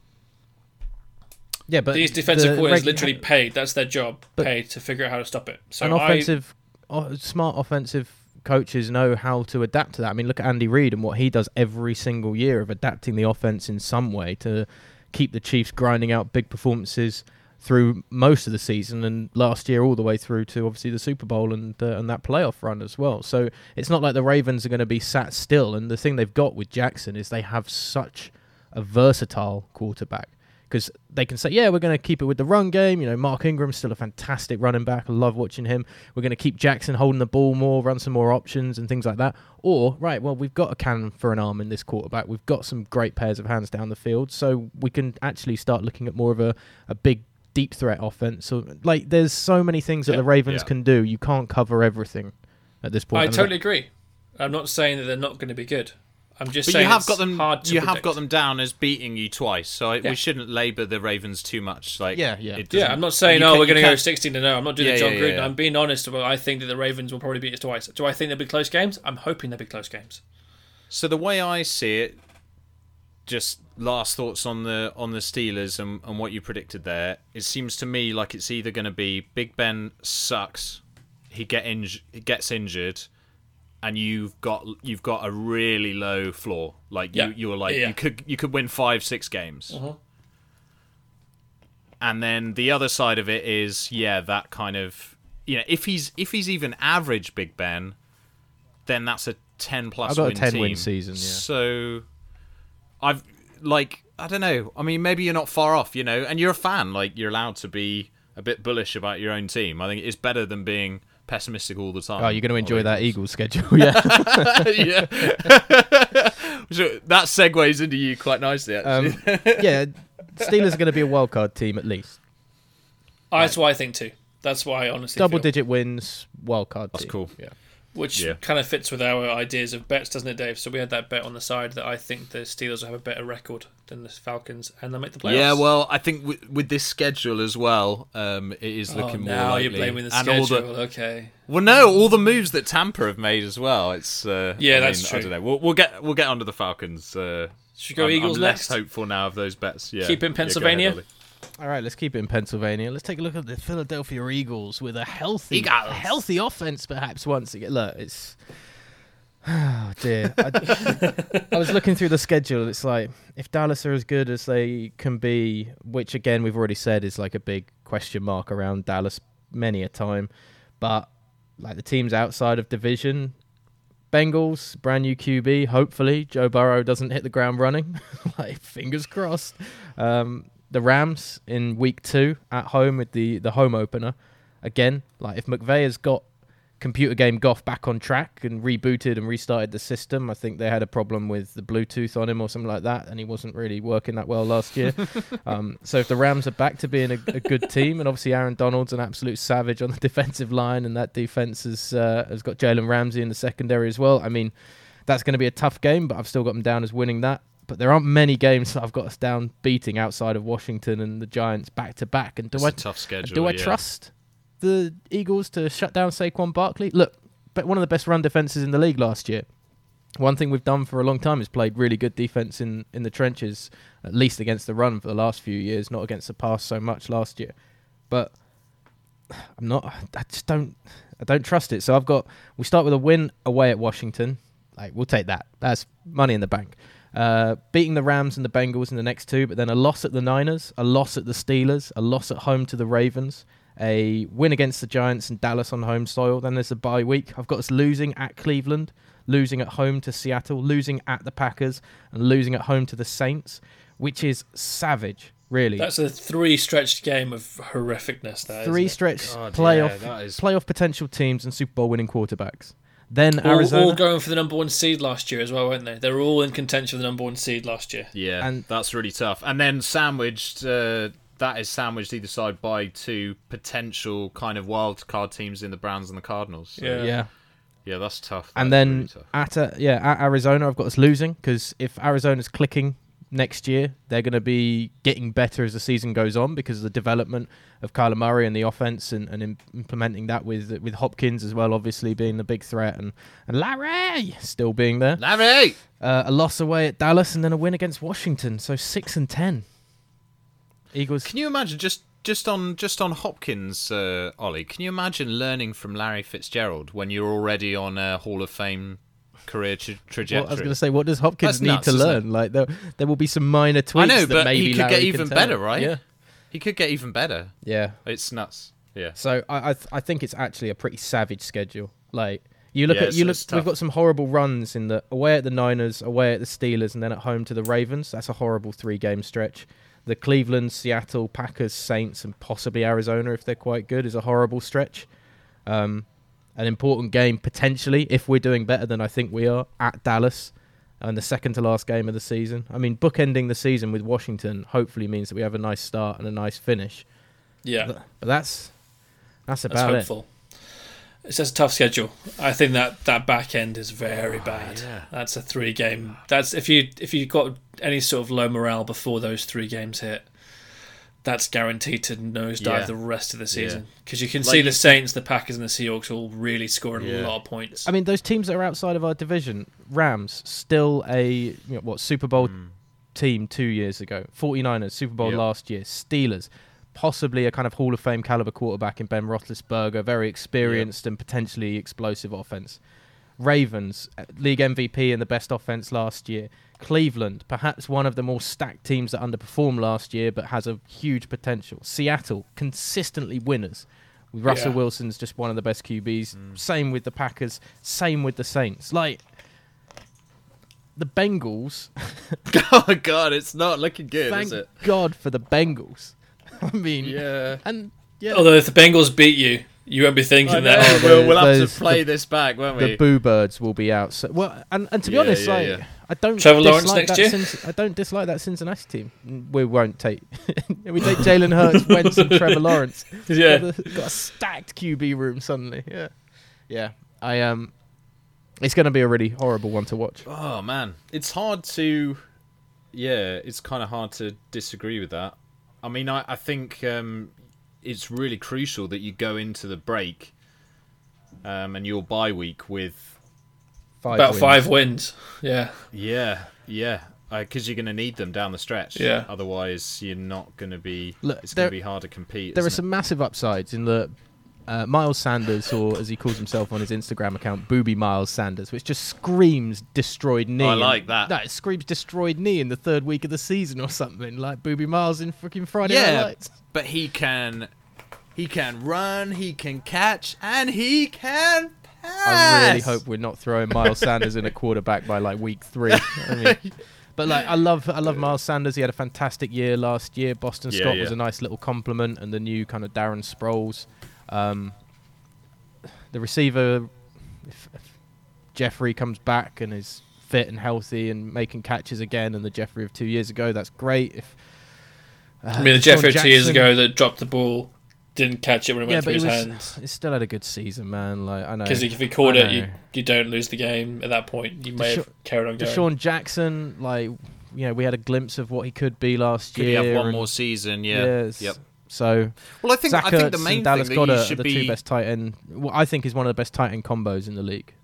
Yeah, but These defensive the coordinators reg- literally paid. That's their job, But- paid to figure out how to stop it. So an offensive, o- smart offensive coaches know how to adapt to that. I mean, look at Andy Reid and what he does every single year of adapting the offense in some way to keep the Chiefs grinding out big performances through most of the season and last year all the way through to obviously the Super Bowl and uh, and that playoff run as well. So it's not like the Ravens are going to be sat still. And the thing they've got with Jackson is they have such a versatile quarterback because they can say, yeah, we're going to keep it with the run game. You know, Mark Ingram's still a fantastic running back. I love watching him. We're going to keep Jackson holding the ball more, run some more options and things like that. Or, right, well, we've got a cannon for an arm in this quarterback. We've got some great pairs of hands down the field. So we can actually start looking at more of a, a big, deep threat offense. So, like, there's so many things that Yeah. the Ravens Yeah. can do. You can't cover everything at this point. I totally agree. I'm not saying that they're not going to be good. I'm just But saying you have it's got them. hard to You have got them down as beating you twice, so I, Yeah. we shouldn't labour the Ravens too much. Like, Yeah, yeah. it Yeah, I'm not saying oh, you oh can't- we're going to go can't- 16 to 0. I'm not doing Yeah, the John yeah, Gruden. yeah. I'm being honest about. I think that the Ravens will probably beat us twice. Do I think they'll be close games? I'm hoping they'll be close games. So the way I see it, just last thoughts on the on the Steelers and, and what you predicted there. It seems to me like it's either going to be Big Ben sucks, he get inj- he gets injured, and you've got you've got a really low floor. Like Yeah. you you were like Yeah. you could you could win five six games. Mhm. And then the other side of it is yeah that kind of you know if he's if he's even average Big Ben, then that's a ten plus. I've got a win 10 win season, yeah. So I've like I don't know. I mean, maybe you're not far off, you know, and you're a fan. Like you're allowed to be a bit bullish about your own team. I think it's better than being pessimistic all the time. Oh, you're going to enjoy that Eagles. Eagles schedule, (laughs) yeah. (laughs) yeah. (laughs) so that segues into you quite nicely, actually. um, yeah, Steelers are going to be a wild card team at least. That's what I think too. That's why I honestly Double feel. digit wins, wild card. That's team. cool. Yeah. Which Yeah. kind of fits with our ideas of bets, doesn't it, Dave? So we had that bet on the side that I think the Steelers will have a better record than the Falcons, and they'll make the playoffs. Yeah, well, I think with, with this schedule as well, um, it is oh, looking more now likely. you're blaming the and schedule. the okay, well, no, all the moves that Tampa have made as well. It's uh, Yeah, I that's mean, true. I don't know. We'll, we'll get we'll get onto the Falcons. Uh, should we go I'm, Eagles I'm next? less hopeful now of those bets. Yeah, Keep in Yeah, Pennsylvania? Ollie. All right, let's keep it in Pennsylvania. Let's take a look at the Philadelphia Eagles with a healthy, Eagles. healthy offense, perhaps once again. Look, it's (sighs) Oh dear. I, (laughs) I was looking through the schedule. It's like if Dallas are as good as they can be, which again we've already said is like a big question mark around Dallas many a time. But like the teams outside of division, Bengals, brand new QB. Hopefully Joe Burrow doesn't hit the ground running. (laughs) like fingers crossed. Um, the Rams in week two at home with the the home opener. Again, like if McVay has got computer game Goff back on track and rebooted and restarted the system. I think they had a problem with the Bluetooth on him or something like that, and he wasn't really working that well last year. (laughs) um, so if the Rams are back to being a, a, good team, and obviously Aaron Donald's an absolute savage on the (laughs) defensive line, and that defense has uh, has got Jalen Ramsey in the secondary as well. I mean, that's going to be a tough game, but I've still got them down as winning that. But there aren't many games that I've got us down beating outside of Washington and the Giants back to back. And do It's I a tough schedule. do I yeah. trust the Eagles to shut down Saquon Barkley? Look, but one of the best run defenses in the league last year. One thing we've done for a long time is played really good defense in, in the trenches, at least against the run for the last few years, not against the pass so much last year. But I'm not. I just don't. I don't trust it. So I've got. We start with a win away at Washington. Like we'll take that. That's money in the bank. Uh, beating the Rams and the Bengals in the next two, but then a loss at the Niners, a loss at the Steelers, a loss at home to the Ravens, a win against the Giants and Dallas on home soil. Then there's a bye week. I've got us losing at Cleveland, losing at home to Seattle, losing at the Packers, and losing at home to the Saints, which is savage, really. That's a three stretched game of horrificness. That Three isn't it? stretch God, playoff yeah, that is- playoff potential teams and Super Bowl winning quarterbacks. Then All, Arizona. all going for the number one seed last year as well, weren't they? They were all in contention for the number one seed last year. Yeah, And- that's really tough. And then sandwiched, uh, that is sandwiched either side by two potential kind of wild card teams in the Browns and the Cardinals. So, Yeah. yeah. yeah, that's tough. and then really tough. at uh, yeah at Arizona, I've got us losing because if Arizona's clicking next year, they're going to be getting better as the season goes on because of the development of Kyler Murray and the offense and, and im- implementing that with with Hopkins as well, obviously being the big threat and and Larry still being there. Larry! Uh, a loss away at Dallas and then a win against Washington, so six and ten. Eagles. Can you imagine just just on just on Hopkins, uh, Ollie? Can you imagine learning from Larry Fitzgerald when you're already on a Hall of Fame career tra- trajectory? Well, I was going to say, what does Hopkins That's need nuts, to learn? Like there, there will be some minor tweaks. I know, but maybe he could Larry get even better, right? Yeah, he could get even better. yeah. It's nuts. Yeah. So I I, th- I think it's actually a pretty savage schedule. Like you look Yeah, at you look, we've got some horrible runs in the away at the Niners, away at the Steelers, and then at home to the Ravens. That's a horrible three game stretch. The Cleveland, Seattle, Packers, Saints, and possibly Arizona, if they're quite good, is a horrible stretch. Um, an important game potentially if we're doing better than I think we are at Dallas. And the second to last game of the season. I mean, bookending the season with Washington hopefully means that we have a nice start and a nice finish. Yeah, But, but that's that's that's about it. hopeful. It's just a tough schedule. I think that that back end is very oh, bad. yeah. That's a three game. That's if you if you got any sort of low morale before those three games hit, that's guaranteed to nosedive Yeah. the rest of the season because you can Like see you the said- Saints, the Packers, and the Seahawks all really scoring Yeah. a lot of points. I mean, those teams that are outside of our division, Rams, still a you know, what Super Bowl mm. team two years ago. 49ers, Super Bowl Yep. last year. Steelers, possibly a kind of Hall of Fame caliber quarterback in Ben Roethlisberger, very experienced and potentially explosive offense. Ravens, uh, league MVP and the best offense last year. Cleveland, perhaps one of the more stacked teams that underperformed last year but has a huge potential. Seattle, consistently winners. Russell Yeah. Wilson's just one of the best QBs. Same with the Packers. Same with the Saints. Like the Bengals. (laughs) oh God, it's not looking good, thank is it? God for the Bengals. (laughs) I mean, Yeah. and yeah, Although if the Bengals beat you, you won't be thinking that. Oh, (laughs) we'll, we'll have to play the- this back, won't we? the? Boo Birds will be out. So, well, and, and to be Yeah, honest, yeah, like yeah. I don't Trevor Lawrence dislike next that year? Cin- I don't dislike that Cincinnati team. We won't take. (laughs) we take Jalen Hurts, (laughs) Wentz, and Trevor Lawrence. Yeah. got, the- got a stacked QB room suddenly. Yeah, yeah. I um, it's going to be a really horrible one to watch. Oh man, it's hard to. Yeah, it's kind of hard to disagree with that. I mean, I, I think um, it's really crucial that you go into the break um, and your bye week with Five About wins. five wins. Yeah. yeah, yeah, because you're going to need them down the stretch. Yeah. Otherwise, you're not going to be. Look, it's going to be hard to compete. There are isn't some massive upsides in the uh, Miles Sanders, or as he calls himself on his Instagram account, Boobie Miles Sanders, which just screams destroyed knee. I like that. No, it screams destroyed knee in the third week of the season or something, like Boobie Miles in freaking Friday Night Lights. but he can, he can run, he can catch, and he can pass. I really hope we're not throwing Miles Sanders in a quarterback by like week three. I mean, (laughs) but like, I love, I love Miles Sanders. He had a fantastic year last year. Boston Yeah, Scott was a nice little compliment, and the new kind of Darren Sproles. Um, the receiver, if, if Jeffery comes back and is fit and healthy and making catches again, and the Jeffery of two years ago, that's great. If uh, I mean, the Alshon Jeffery two years ago that dropped the ball, didn't catch it when it yeah, went but through his was, hands. he still had a good season, man. Like I know, Because if he caught I it, you, you don't lose the game at that point. You may Desha- have carried on going. DeSean Jackson, like you know, we had a glimpse of what he could be last Could he year. have one and- more season? Yeah. Yes. Yep. So Well, I think Zach I think the main Dallas thing that Goedert you are should the be. two best tight end. Well, I think is one of the best tight end combos in the league.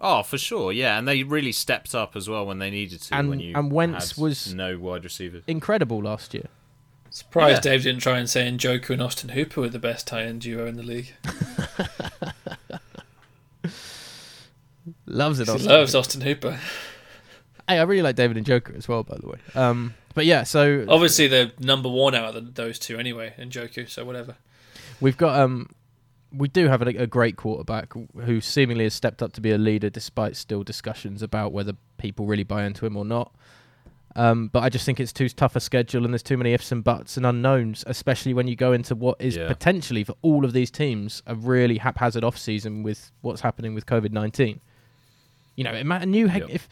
Oh, for sure, yeah, and they really stepped up as well when they needed to. And- when you and Wentz had was- no wide receivers. Incredible last year. Surprised Yeah. Dave didn't try and say Njoku and Austin Hooper were the best tight end duo in the league. (laughs) Loves it. He Austin. loves Austin Hooper. Hey, I really like David Njoku as well, by the way. Um, but yeah, so Obviously, they're number one out of the, those two anyway, Njoku. So whatever. we've got um, we do have a, a great quarterback who seemingly has stepped up to be a leader, despite still discussions about whether people really buy into him or not. Um, but I just think it's too tough a schedule, and there's too many ifs and buts and unknowns, especially when you go into what is Yeah. potentially for all of these teams a really haphazard off season with what's happening with COVID nineteen. You know, it ma- a new head, Yep. if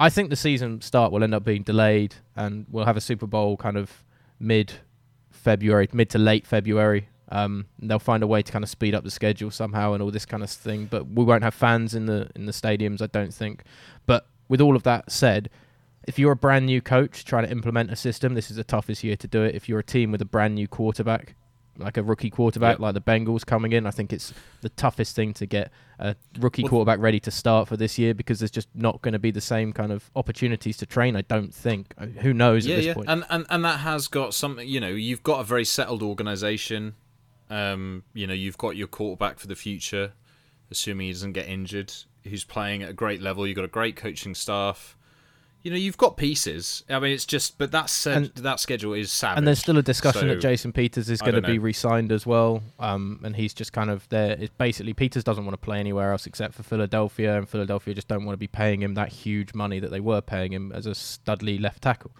I think the season start will end up being delayed, and we'll have a Super Bowl kind of mid February, mid to late February. Um, they'll find a way to kind of speed up the schedule somehow and all this kind of thing. But we won't have fans in the in the stadiums, I don't think. But with all of that said, if you're a brand new coach trying to implement a system, this is the toughest year to do it. If you're a team with a brand new quarterback, like a rookie quarterback, Yep. like the Bengals coming in, I think it's the toughest thing to get a rookie quarterback ready to start for this year because there's just not going to be the same kind of opportunities to train. I don't think. Uh, Who knows yeah, at this yeah, point? and, and and that has got something. You know, you've got a very settled organization. Um, you know, you've got your quarterback for the future, assuming he doesn't get injured. Who's playing at a great level? You've got a great coaching staff. You know, you've got pieces. I mean, it's just, but that said, And- that schedule is savage. And there's still a discussion So, that Jason Peters is going to be know. re-signed as well, um, and he's just kind of there. It's basically Peters doesn't want to play anywhere else except for Philadelphia, and Philadelphia just don't want to be paying him that huge money that they were paying him as a studly left tackle.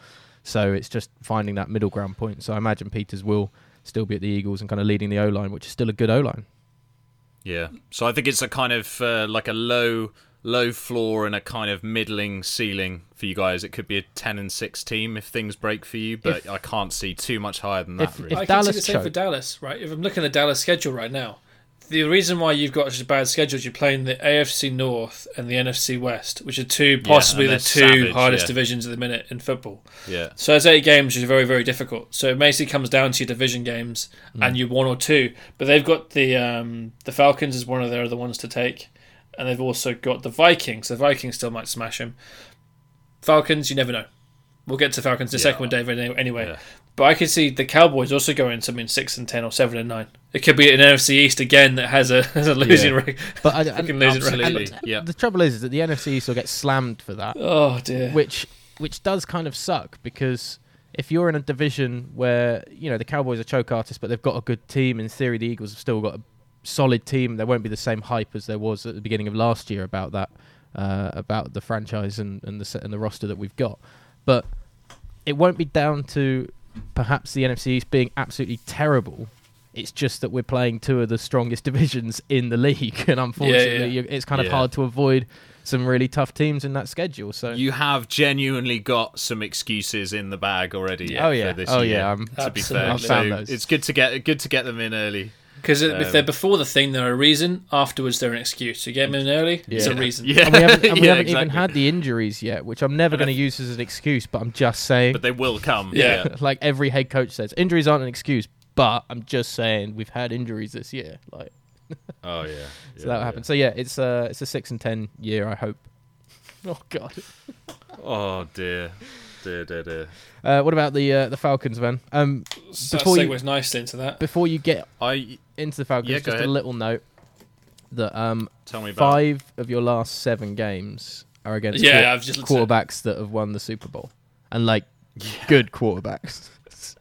So it's just finding that middle ground point. So I imagine Peters will still be at the Eagles and kind of leading the O line, which is still a good O line. Yeah. So I think it's a kind of uh, like a low low floor and a kind of middling ceiling for you guys. It could be a 10 and 6 team if things break for you, but If- I can't see too much higher than that. if- really. if I can see Dallas the same for choke- Dallas, right? If I'm looking at the Dallas schedule right now, the reason why you've got such a bad schedule is you're playing the AFC North and the NFC West, which are two possibly and the two savage, hardest yeah. divisions at the minute in football. yeah. So those eight games is very, very difficult. So it basically comes down to your division games Mm. and your one or two. But they've got the um, the Falcons as one of their other ones to take, and they've also got the Vikings. The Vikings still might smash them. Falcons, you never know. We'll get to Falcons in a Yeah. second with David anyway. Yeah. But I could see the Cowboys also going something six and ten or seven and nine. It could be an NFC East again that has a (laughs) has a losing Yeah. record. (laughs) But I, Fucking and- losing Absolutely. record. Yeah. the trouble is, is that the NFC East will get slammed for that. Oh dear. which which does kind of suck because if you're in a division where you know the Cowboys are choke artists, but they've got a good team, in theory the Eagles have still got a solid team. There won't be the same hype as there was at the beginning of last year about that, uh, about the franchise and, and the set and the roster that we've got. But it won't be down to perhaps the NFC East being absolutely terrible. It's just that we're playing two of the strongest (laughs) divisions in the league, and unfortunately, yeah. you it's kind of Yeah. hard to avoid some really tough teams in that schedule. So You have genuinely got some excuses in the bag already. Oh, yeah. For this Oh, year, yeah, I'm- to be fair, so those. it's good to get good to get them in early. Because if Um, they're before the thing, they're a reason. Afterwards, they're an excuse. You get them in early, it's a Yeah. reason. Yeah, and we haven't, and (laughs) we Yeah, haven't even had the injuries yet, which I'm never going to use as an excuse. But I'm just saying, But they will come. Yeah. (laughs) like every head coach says, injuries aren't an excuse. But I'm just saying we've had injuries this year, like (laughs) Oh yeah. so that happened. So yeah, it's a it's a six and ten year. I hope. Oh God. Oh dear. Duh, duh, duh. Uh, what about the uh, the Falcons, man? Um, So Before that you- segues nicely into that. before you get I into the Falcons, Yeah, go just a little note that um, tell me about. five of your last seven games are against Yeah, quar- I've just looked at it. quarterbacks that have won the Super Bowl, and like good quarterbacks.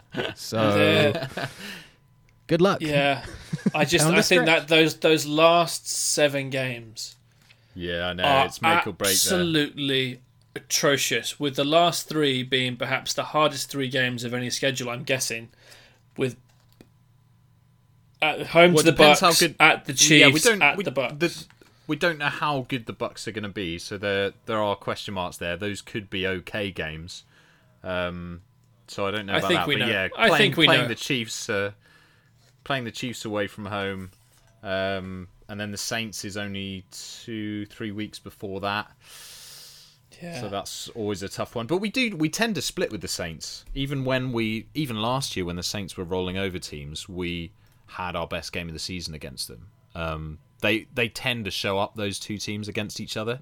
(laughs) so good luck. Yeah, I just I think that those those last seven games Yeah, I know it's make or break absolutely atrocious. With the last three being perhaps the hardest three games of any schedule, I'm guessing. With at home Well, to the Bucks, how good- at the Chiefs, yeah, we don't. at we, the Bucks. we don't know how good the Bucks are going to be, so there there are question marks there. Those could be okay games. Um, so I don't know I about think that. we but know. yeah, I playing, think we playing know. the Chiefs, uh, playing the Chiefs away from home, um, and then the Saints is only two three weeks before that. Yeah. So that's always a tough one. But we do we tend to split with the Saints. Even when we even last year when the Saints were rolling over teams, we had our best game of the season against them. Um, they they tend to show up those two teams against each other.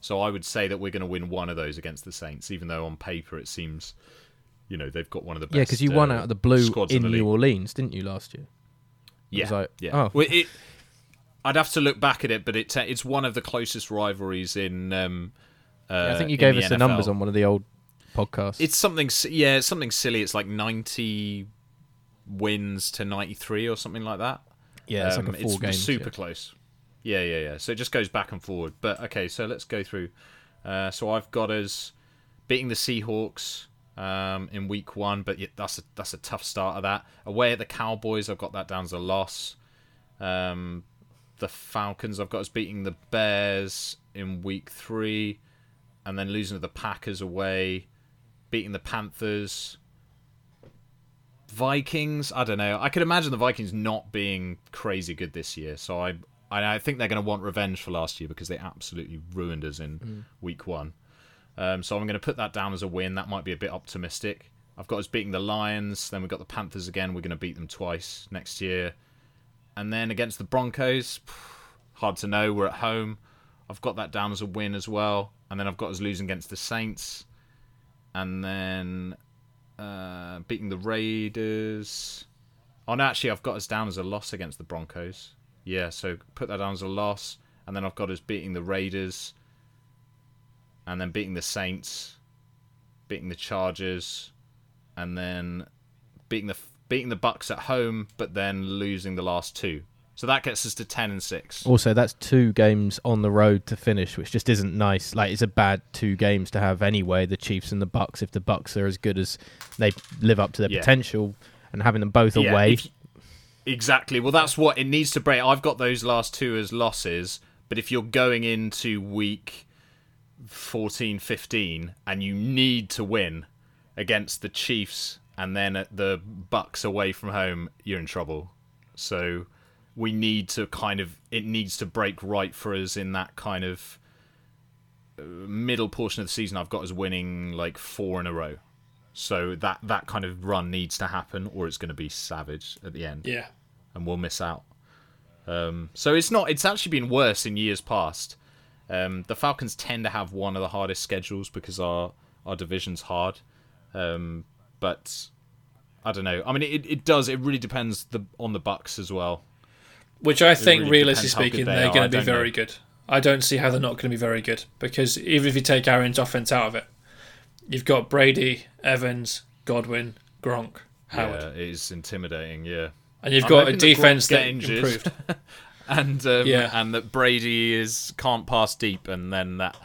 So I would say that we're going to win one of those against the Saints, even though on paper it seems, you know, they've got one of the best. Yeah, because you won uh, out of the blue squads in the New. Orleans, didn't you, last year? Yeah, like- yeah. oh. Well, it, I'd have to look back at it, but it, it's one of the closest rivalries in. Um, uh, I think you gave the us the NFL. numbers on one of the old podcasts. It's something, yeah, it's something silly. It's like ninety wins to ninety three or something like that. yeah, it's Um, like a four games. super yeah. close. Yeah, yeah, yeah. So it just goes back and forward. But okay, so let's go through. Uh, so I've got us beating the Seahawks um, in week one, but yeah, that's a that's a tough start of that. Away at the Cowboys, I've got that down as a loss. Um, the Falcons, I've got us beating the Bears in week three, and then losing to the Packers away, beating the Panthers. Vikings, I don't know. I could imagine the Vikings not being crazy good this year, so I I think they're going to want revenge for last year because they absolutely ruined us in week one. Um, so I'm going to put that down as a win. That might be a bit optimistic. I've got us beating the Lions. Then we've got the Panthers again. We're going to beat them twice next year. And then against the Broncos, (sighs) hard to know. We're at home. I've got that down as a win as well. And then I've got us losing against the Saints. And then uh, beating the Raiders. Oh no, actually, I've got us down as a loss against the Broncos. Yeah, so put that down as a loss, and then I've got us beating the Raiders, and then beating the Saints, beating the Chargers, and then beating the beating the Bucks at home, but then losing the last two. So that gets us to ten and six. Also, that's two games on the road to finish, which just isn't nice. Like it's a bad two games to have anyway. The Chiefs and the Bucks. If the Bucks are as good as they live up to their Yeah. potential, and having them both Yeah, away, if exactly. Well, that's what it needs to break. I've got those last two as losses, but if you're going into week 14, 15, and you need to win against the Chiefs and then at the Bucks away from home, you're in trouble. So we need to kind of it needs to break right for us in that kind of uh, middle portion of the season. I've got us winning like four in a row. So that that kind of run needs to happen, or it's going to be savage at the end, yeah. and we'll miss out. Um, so it's not. It's actually been worse in years past. Um, the Falcons tend to have one of the hardest schedules because our our division's hard. Um, but I don't know. I mean, it, it does. It really depends the, on the Bucks as well. Which I think, really realistically depends how good speaking, they they are are. going to be don't know. very good. I don't see how they're not going to be very good because even if you take Arians' offense out of it, you've got Brady, Evans, Godwin, Gronk, Howard, Yeah, it is intimidating. Yeah. and you've I'm got a defense that injured. improved. (laughs) and um, Yeah. and that Brady is can't pass deep, and then that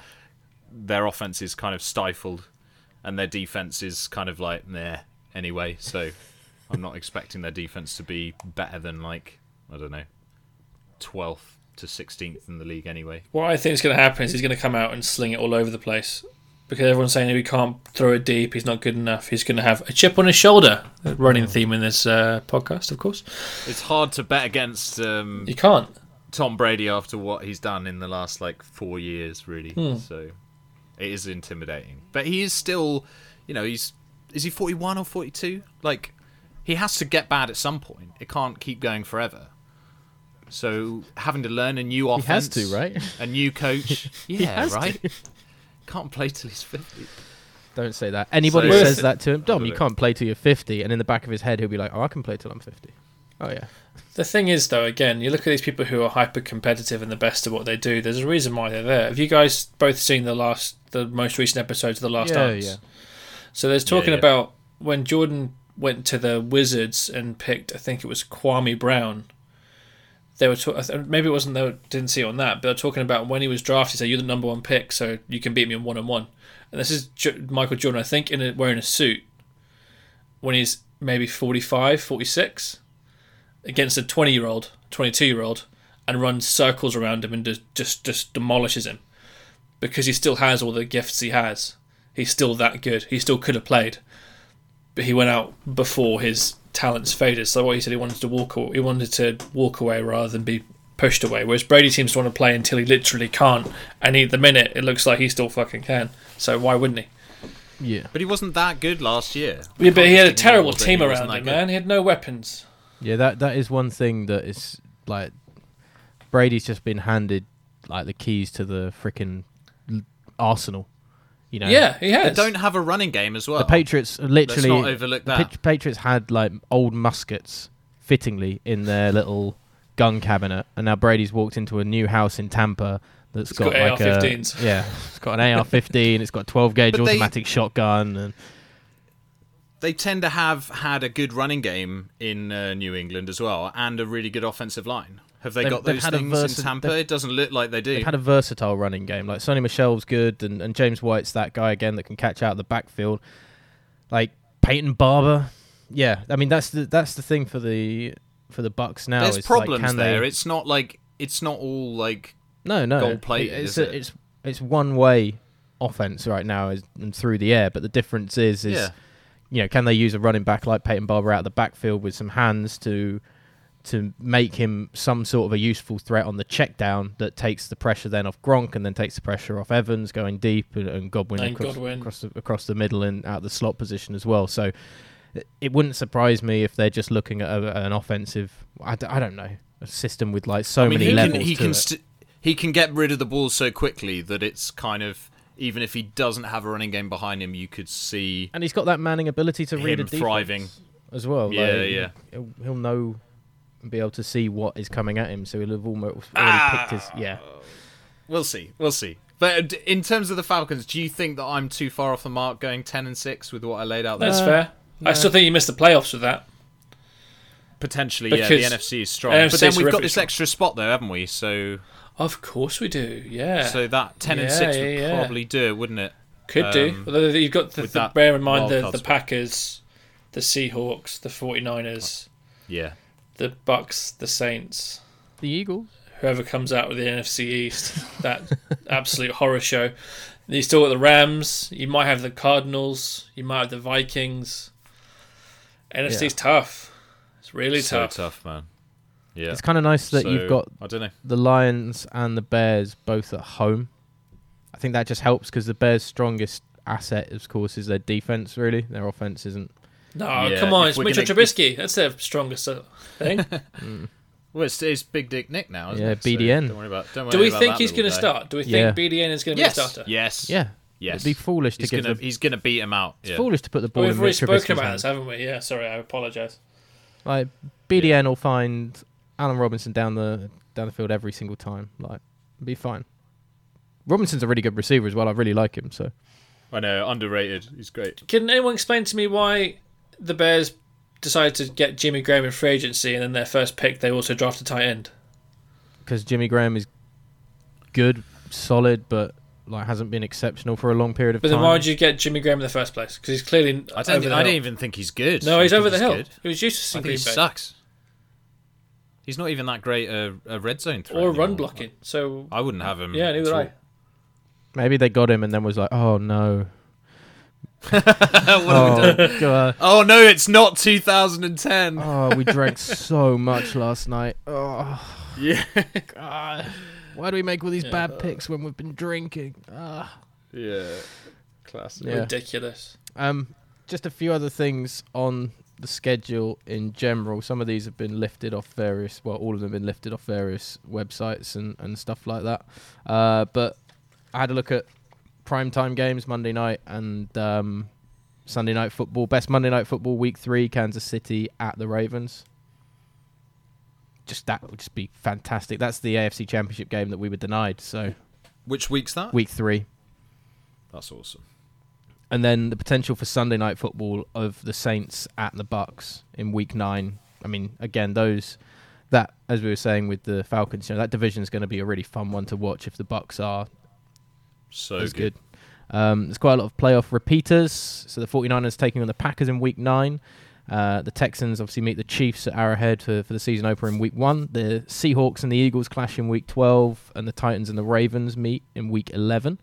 their offense is kind of stifled, and their defense is kind of like there Anyway, so I'm not expecting their defense to be better than like I don't know, twelfth to sixteenth in the league anyway. What I think is going to happen is he's going to come out and sling it all over the place because everyone's saying he can't throw it deep. He's not good enough. He's going to have a chip on his shoulder. Running theme in this uh, podcast, of course. It's hard to bet against um, You can't. Tom Brady after what he's done in the last like four years, really. Hmm. So it is intimidating. But he is still, you know, he's is he forty one or forty two? Like he has to get bad at some point. It can't keep going forever. So having to learn a new offense, he offense, has to, right? A new (laughs) coach, yeah, has right. Can't play till he's fifty. Don't say that. Anybody So- says that to him, Dom, you can't play till you're 50, and in the back of his head, he'll be like, "Oh, I can play till I'm 50." Oh yeah. The thing is, though, again, you look at these people who are hyper competitive and the best at what they do. There's a reason why they're there. Have you guys both seen the last, the most recent episodes of The Last Yeah, Dance? yeah. So there's talking yeah. about when Jordan went to the Wizards and picked, I think it was Kwame Brown. They were maybe it wasn't. They didn't see it on that, but they're talking about when he was drafted. So you're the number one pick, so you can beat me in one on one. And this is J- Michael Jordan, I think, in a, wearing a suit when he's maybe 45, 46, against a 20 year old, 22 year old, and runs circles around him and just, just just demolishes him because he still has all the gifts he has. He's still that good. He still could have played, but he went out before his talents faded. So what he said, he wanted to walk. He wanted to walk away rather than be pushed away. Whereas Brady seems to want to play until he literally can't, and he, at the minute it looks like he still fucking can. So why wouldn't he? Yeah. But he wasn't that good last year. Yeah, but he had a terrible team he around him, good. man. He had no weapons. Yeah, that that is one thing that is like Brady's just been handed like the keys to the freaking Arsenal. You know. Yeah, he They has. don't have a running game as well. The Patriots literally not overlook the that. Pat- Patriots had like old muskets fittingly in their little gun cabinet, and now Brady's walked into a new house in Tampa that's It's got, got like a AR-15s. (laughs) yeah, it's got an AR-15, it's got a 12 gauge But they- automatic shotgun, and they tend to have had a good running game in uh, New England as well, and a really good offensive line. Have they They've- got those things in Tampa? It doesn't look like they do. they've had a versatile running game. Like Sony Michel's good, and, and James White's that guy again that can catch out of the backfield. Like Peyton Barber, yeah. I mean that's the that's the thing for the for the Bucks now. There's is, like, problems can there. They, It's not like it's not all like No, no. gold-plated, It's a- it? it's it's one way offense right now is and through the air. But the difference is is Yeah. you know can they use a running back like Peyton Barber out of the backfield with some hands to to make him some sort of a useful threat on the check down that takes the pressure then off Gronk and then takes the pressure off Evans going deep and, and Godwin, And across, Godwin. across the across the middle and out the slot position as well. So it- wouldn't surprise me if they're just looking at a, an offensive. I, d- I don't know a system with like so I mean, many he levels can he can st- he can get rid of the ball so quickly that it's kind of even if he doesn't have a running game behind him, you could see and he's got that manning ability to read a him defense thriving. as well. Yeah, like, yeah. He'll, he'll know and be able to see what is coming at him, so he'll have almost already picked his. Yeah, We'll see. We'll see. But uh, in terms of the Falcons, do you think that I'm too far off the mark going ten and six with what I laid out there? That's fair. I still think you missed the playoffs with that. Potentially, yeah. The NFC is strong, NFC but then we've got this strong. extra spot though, haven't we? So, Of course we do. Yeah. so that ten and six yeah, would yeah. probably do it, wouldn't it? Could do. um, Although you've got the, the bear in mind the, the. Packers, the Seahawks, the 49ers, Yeah. The Bucks, the Saints. the Eagles. Whoever comes out with the NFC East, that (laughs) absolute horror show. You still got the Rams. You might have the Cardinals. You might have the Vikings. NFC's tough. It's really so tough. tough, man. Yeah. It's kind of nice that So, you've got I don't know. the Lions and the Bears both at home. I think that just helps because the Bears' strongest asset, of course, is their defense. Really, their offense isn't. No, Yeah, come on. It's we're Mitchell gonna- Trubisky. That's their strongest uh, thing. (laughs) Well, it's, it's Big Dick Nick now, isn't Yeah, it? So BDN. don't worry about. Don't worry Do we about think that he's going to start? Do we think Yeah. BDN is going to Yes. be a starter? Yes. Yeah, Yes. it'd be foolish to He's give gonna the. he's gonna beat him out. It's Yeah. foolish to put the ball We've in already spoken Trubisky's about hands. this, haven't we? Yeah, sorry, I apologise. Like BDN will find Allen Robinson down the down the field every single time. Like, be fine. Robinson's a really good receiver as well. I really like him. So I know, underrated. He's great. Can anyone explain to me why the Bears decided to get Jimmy Graham in free agency and then their first pick they also drafted a tight end? because Jimmy Graham is good, solid, but like hasn't been exceptional for a long period of But time. But then why would you get Jimmy Graham in the first place? Because he's clearly I don't. over the I hill. don't even think he's good. No, he's over the hill. good. He was useless I in think Green he Bay. sucks. He's not even that great a, a red zone threat. Or run anymore. blocking. So I wouldn't have him. yeah, neither at I. Maybe they got him and then was like, oh no. (laughs) oh, God. Oh no, it's not 2010. oh, we drank so much last night. Oh, Yeah, God. Why do we make all these bad picks when we've been drinking? Ah. yeah, classic. Yeah. Ridiculous. Um, just a few other things on the schedule in general. Some of these have been lifted off various, well, all of them have been lifted off various websites and, and stuff like that. Uh, but I had a look at prime time games Monday night and um, Sunday night football. Best Monday night football week three, Kansas City at the Ravens. Just that would just be fantastic. That's the AFC Championship game that we were denied. So Which week's that? week three, That's awesome. and then the potential for Sunday night football of the Saints at the Bucks in week nine. I mean, again, those that as we were saying with the Falcons, you know, that division is going to be a really fun one to watch if the Bucks are So as good. good. Um, there's quite a lot of playoff repeaters. So the 49ers taking on the Packers in week nine. Uh, the Texans obviously meet the Chiefs at Arrowhead for, for the season opener in week one. The Seahawks and the Eagles clash in week 12, and the Titans and the Ravens meet in week 11.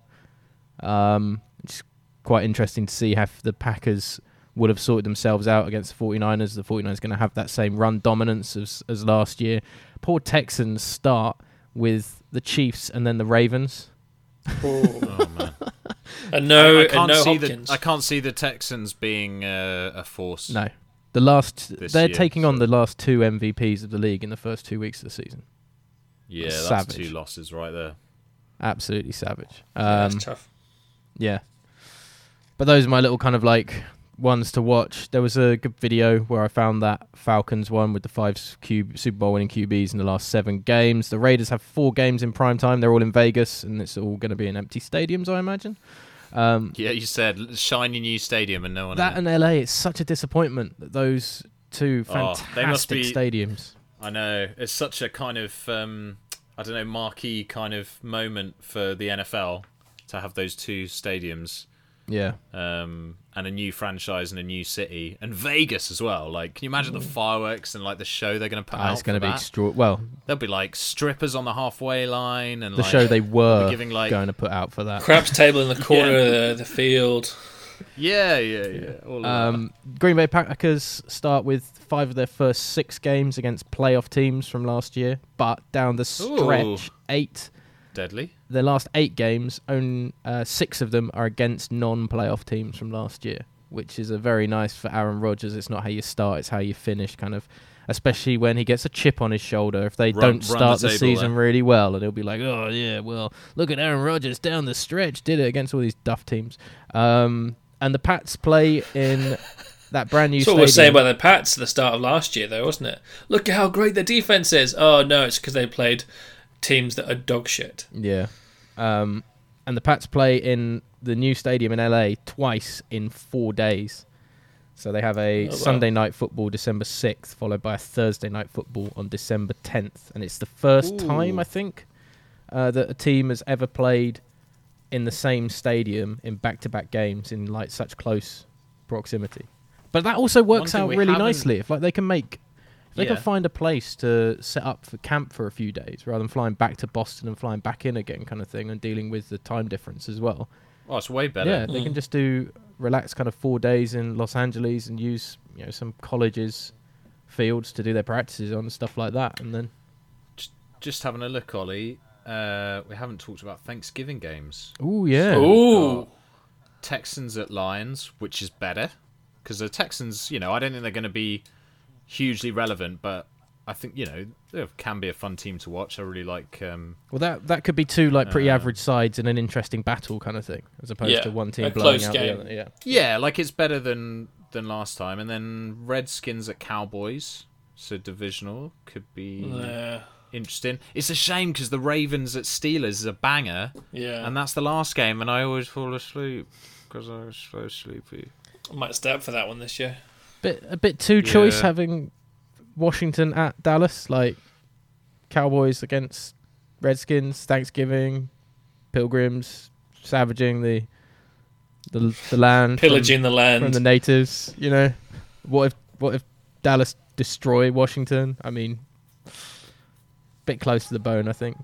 Um, it's quite interesting to see how the Packers would have sorted themselves out against the 49ers. The 49ers going to have that same run dominance as, as last year. Poor Texans start with the Chiefs and then the Ravens. Oh man. (laughs) And no, I, I can't no see Hopkins. the I can't see the Texans being uh, a force. No. The last This they're year, taking on the last two MVPs of the league in the first two weeks of the season. Yeah, that's Savage. two losses right there. Absolutely savage. Yeah, Um, that's tough. yeah. But those are my little kind of like ones to watch. There was a good video where I found that Falcons one with the five Q- Super Bowl winning QBs in the last seven games. The Raiders have four games in prime time. They're all in Vegas, and it's all going to be in empty stadiums, I imagine. Um, Yeah, you said shiny new stadium and no one. that in and LA, it's such a disappointment that those two fantastic they must be- stadiums. I know it's such a kind of um, I don't know marquee kind of moment for the NFL to have those two stadiums Yeah. um, and a new franchise and a new city and Vegas as well. Like, can you imagine the fireworks and like the show they're going to put Ah, out? it's going to be that? extra. Well, There'll be like strippers on the halfway line and the like, show they were giving, like- going to put out for that. Craps table in the (laughs) corner of the, the field. Yeah, yeah, yeah. All. Um, Green Bay Packers start with five of their first six games against playoff teams from last year, but down the stretch, Ooh. eight. Deadly. The last eight games, only uh, six of them are against non-playoff teams from last year, which is a very nice for Aaron Rodgers. It's not how you start; it's how you finish, kind of. Especially when he gets a chip on his shoulder if they Run- don't run the start the, season there. really well, and he'll be like, "Oh yeah, well, look at Aaron Rodgers down the stretch, did it against all these duff teams." Um, and the Pats play in (laughs) that brand new That's what we were saying stadium. about the Pats at the start of last year, though, wasn't it? Look at how great their defense is. Oh no, it's because they played teams that are dog shit. Yeah. Um, and the Pats play in the new stadium in LA twice in four days. So they have a Oh, wow. Sunday night football December 6th, followed by a Thursday night football on December 10th. And it's the first time, I think, uh, that a team has ever played in the same stadium in back to back games in like such close proximity. But that also works out really nicely. If like they can make if they Yeah. can find a place to set up for camp for a few days rather than flying back to Boston and flying back in again, kind of thing, and dealing with the time difference as well. Oh, it's way better. Yeah, they can Mm. just do relaxed kind of four days in Los Angeles and use you know some colleges fields to do their practices on and stuff like that, and then Just having a look, Ollie. Uh, we haven't talked about Thanksgiving games. oh yeah, Ooh, Texans at Lions, which is better because the Texans, you know, I don't think they're going to be hugely relevant, but I think you know they can be a fun team to watch. I really like. Um, well that that could be two like pretty Uh, average sides in an interesting battle kind of thing, as opposed Yeah, to one team a blowing close out game. the other. Yeah, yeah, like it's better than than last time. And then Redskins at Cowboys, so divisional could be yeah, interesting. It's a shame because the Ravens at Steelers is a banger, yeah. and that's the last game, and I always fall asleep because I was so sleepy. I might step for that one this year. Bit a bit too choice Yeah. having Washington at Dallas, like Cowboys against Redskins, Thanksgiving, Pilgrims, savaging the the the land, from- Pillaging the from, land. the natives. You know, what if what if Dallas destroy Washington? I mean, bit close to the bone, I think,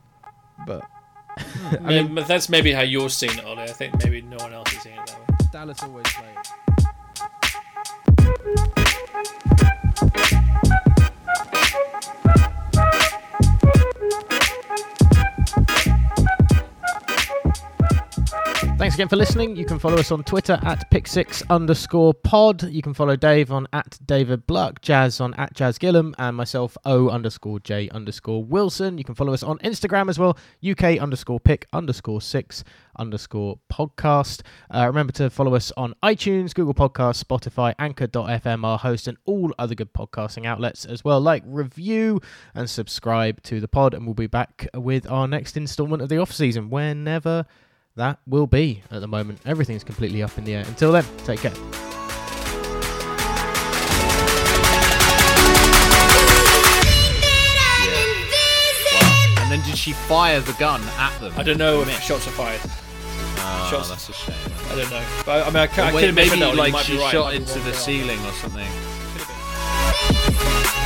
but hmm. I mean, that's maybe how you're seeing it, Ollie. I think maybe no one else is seeing it that way. Dallas always play. Thank you. Thanks again for listening. You can follow us on Twitter at pick6 underscore pod. You can follow Dave on at David Bluck, Jazz on at Jazz Gillum, and myself O underscore J underscore Wilson. You can follow us on Instagram as well, UK underscore pick underscore six underscore podcast. Uh, remember to follow us on iTunes, Google Podcasts, Spotify, Anchor.fm, our host, and all other good podcasting outlets as well. Like, review, and subscribe to the pod, and we'll be back with our next installment of the off season whenever that will be at the moment. Everything's completely up in the air. Until then, take care. And then did she fire the gun at them? I don't know if Miss. shots are fired. Ah, shots- That's a shame. I don't know. But I mean, I, can, I Or could have maybe that. like she right. shot into the there. ceiling or something. Could have been.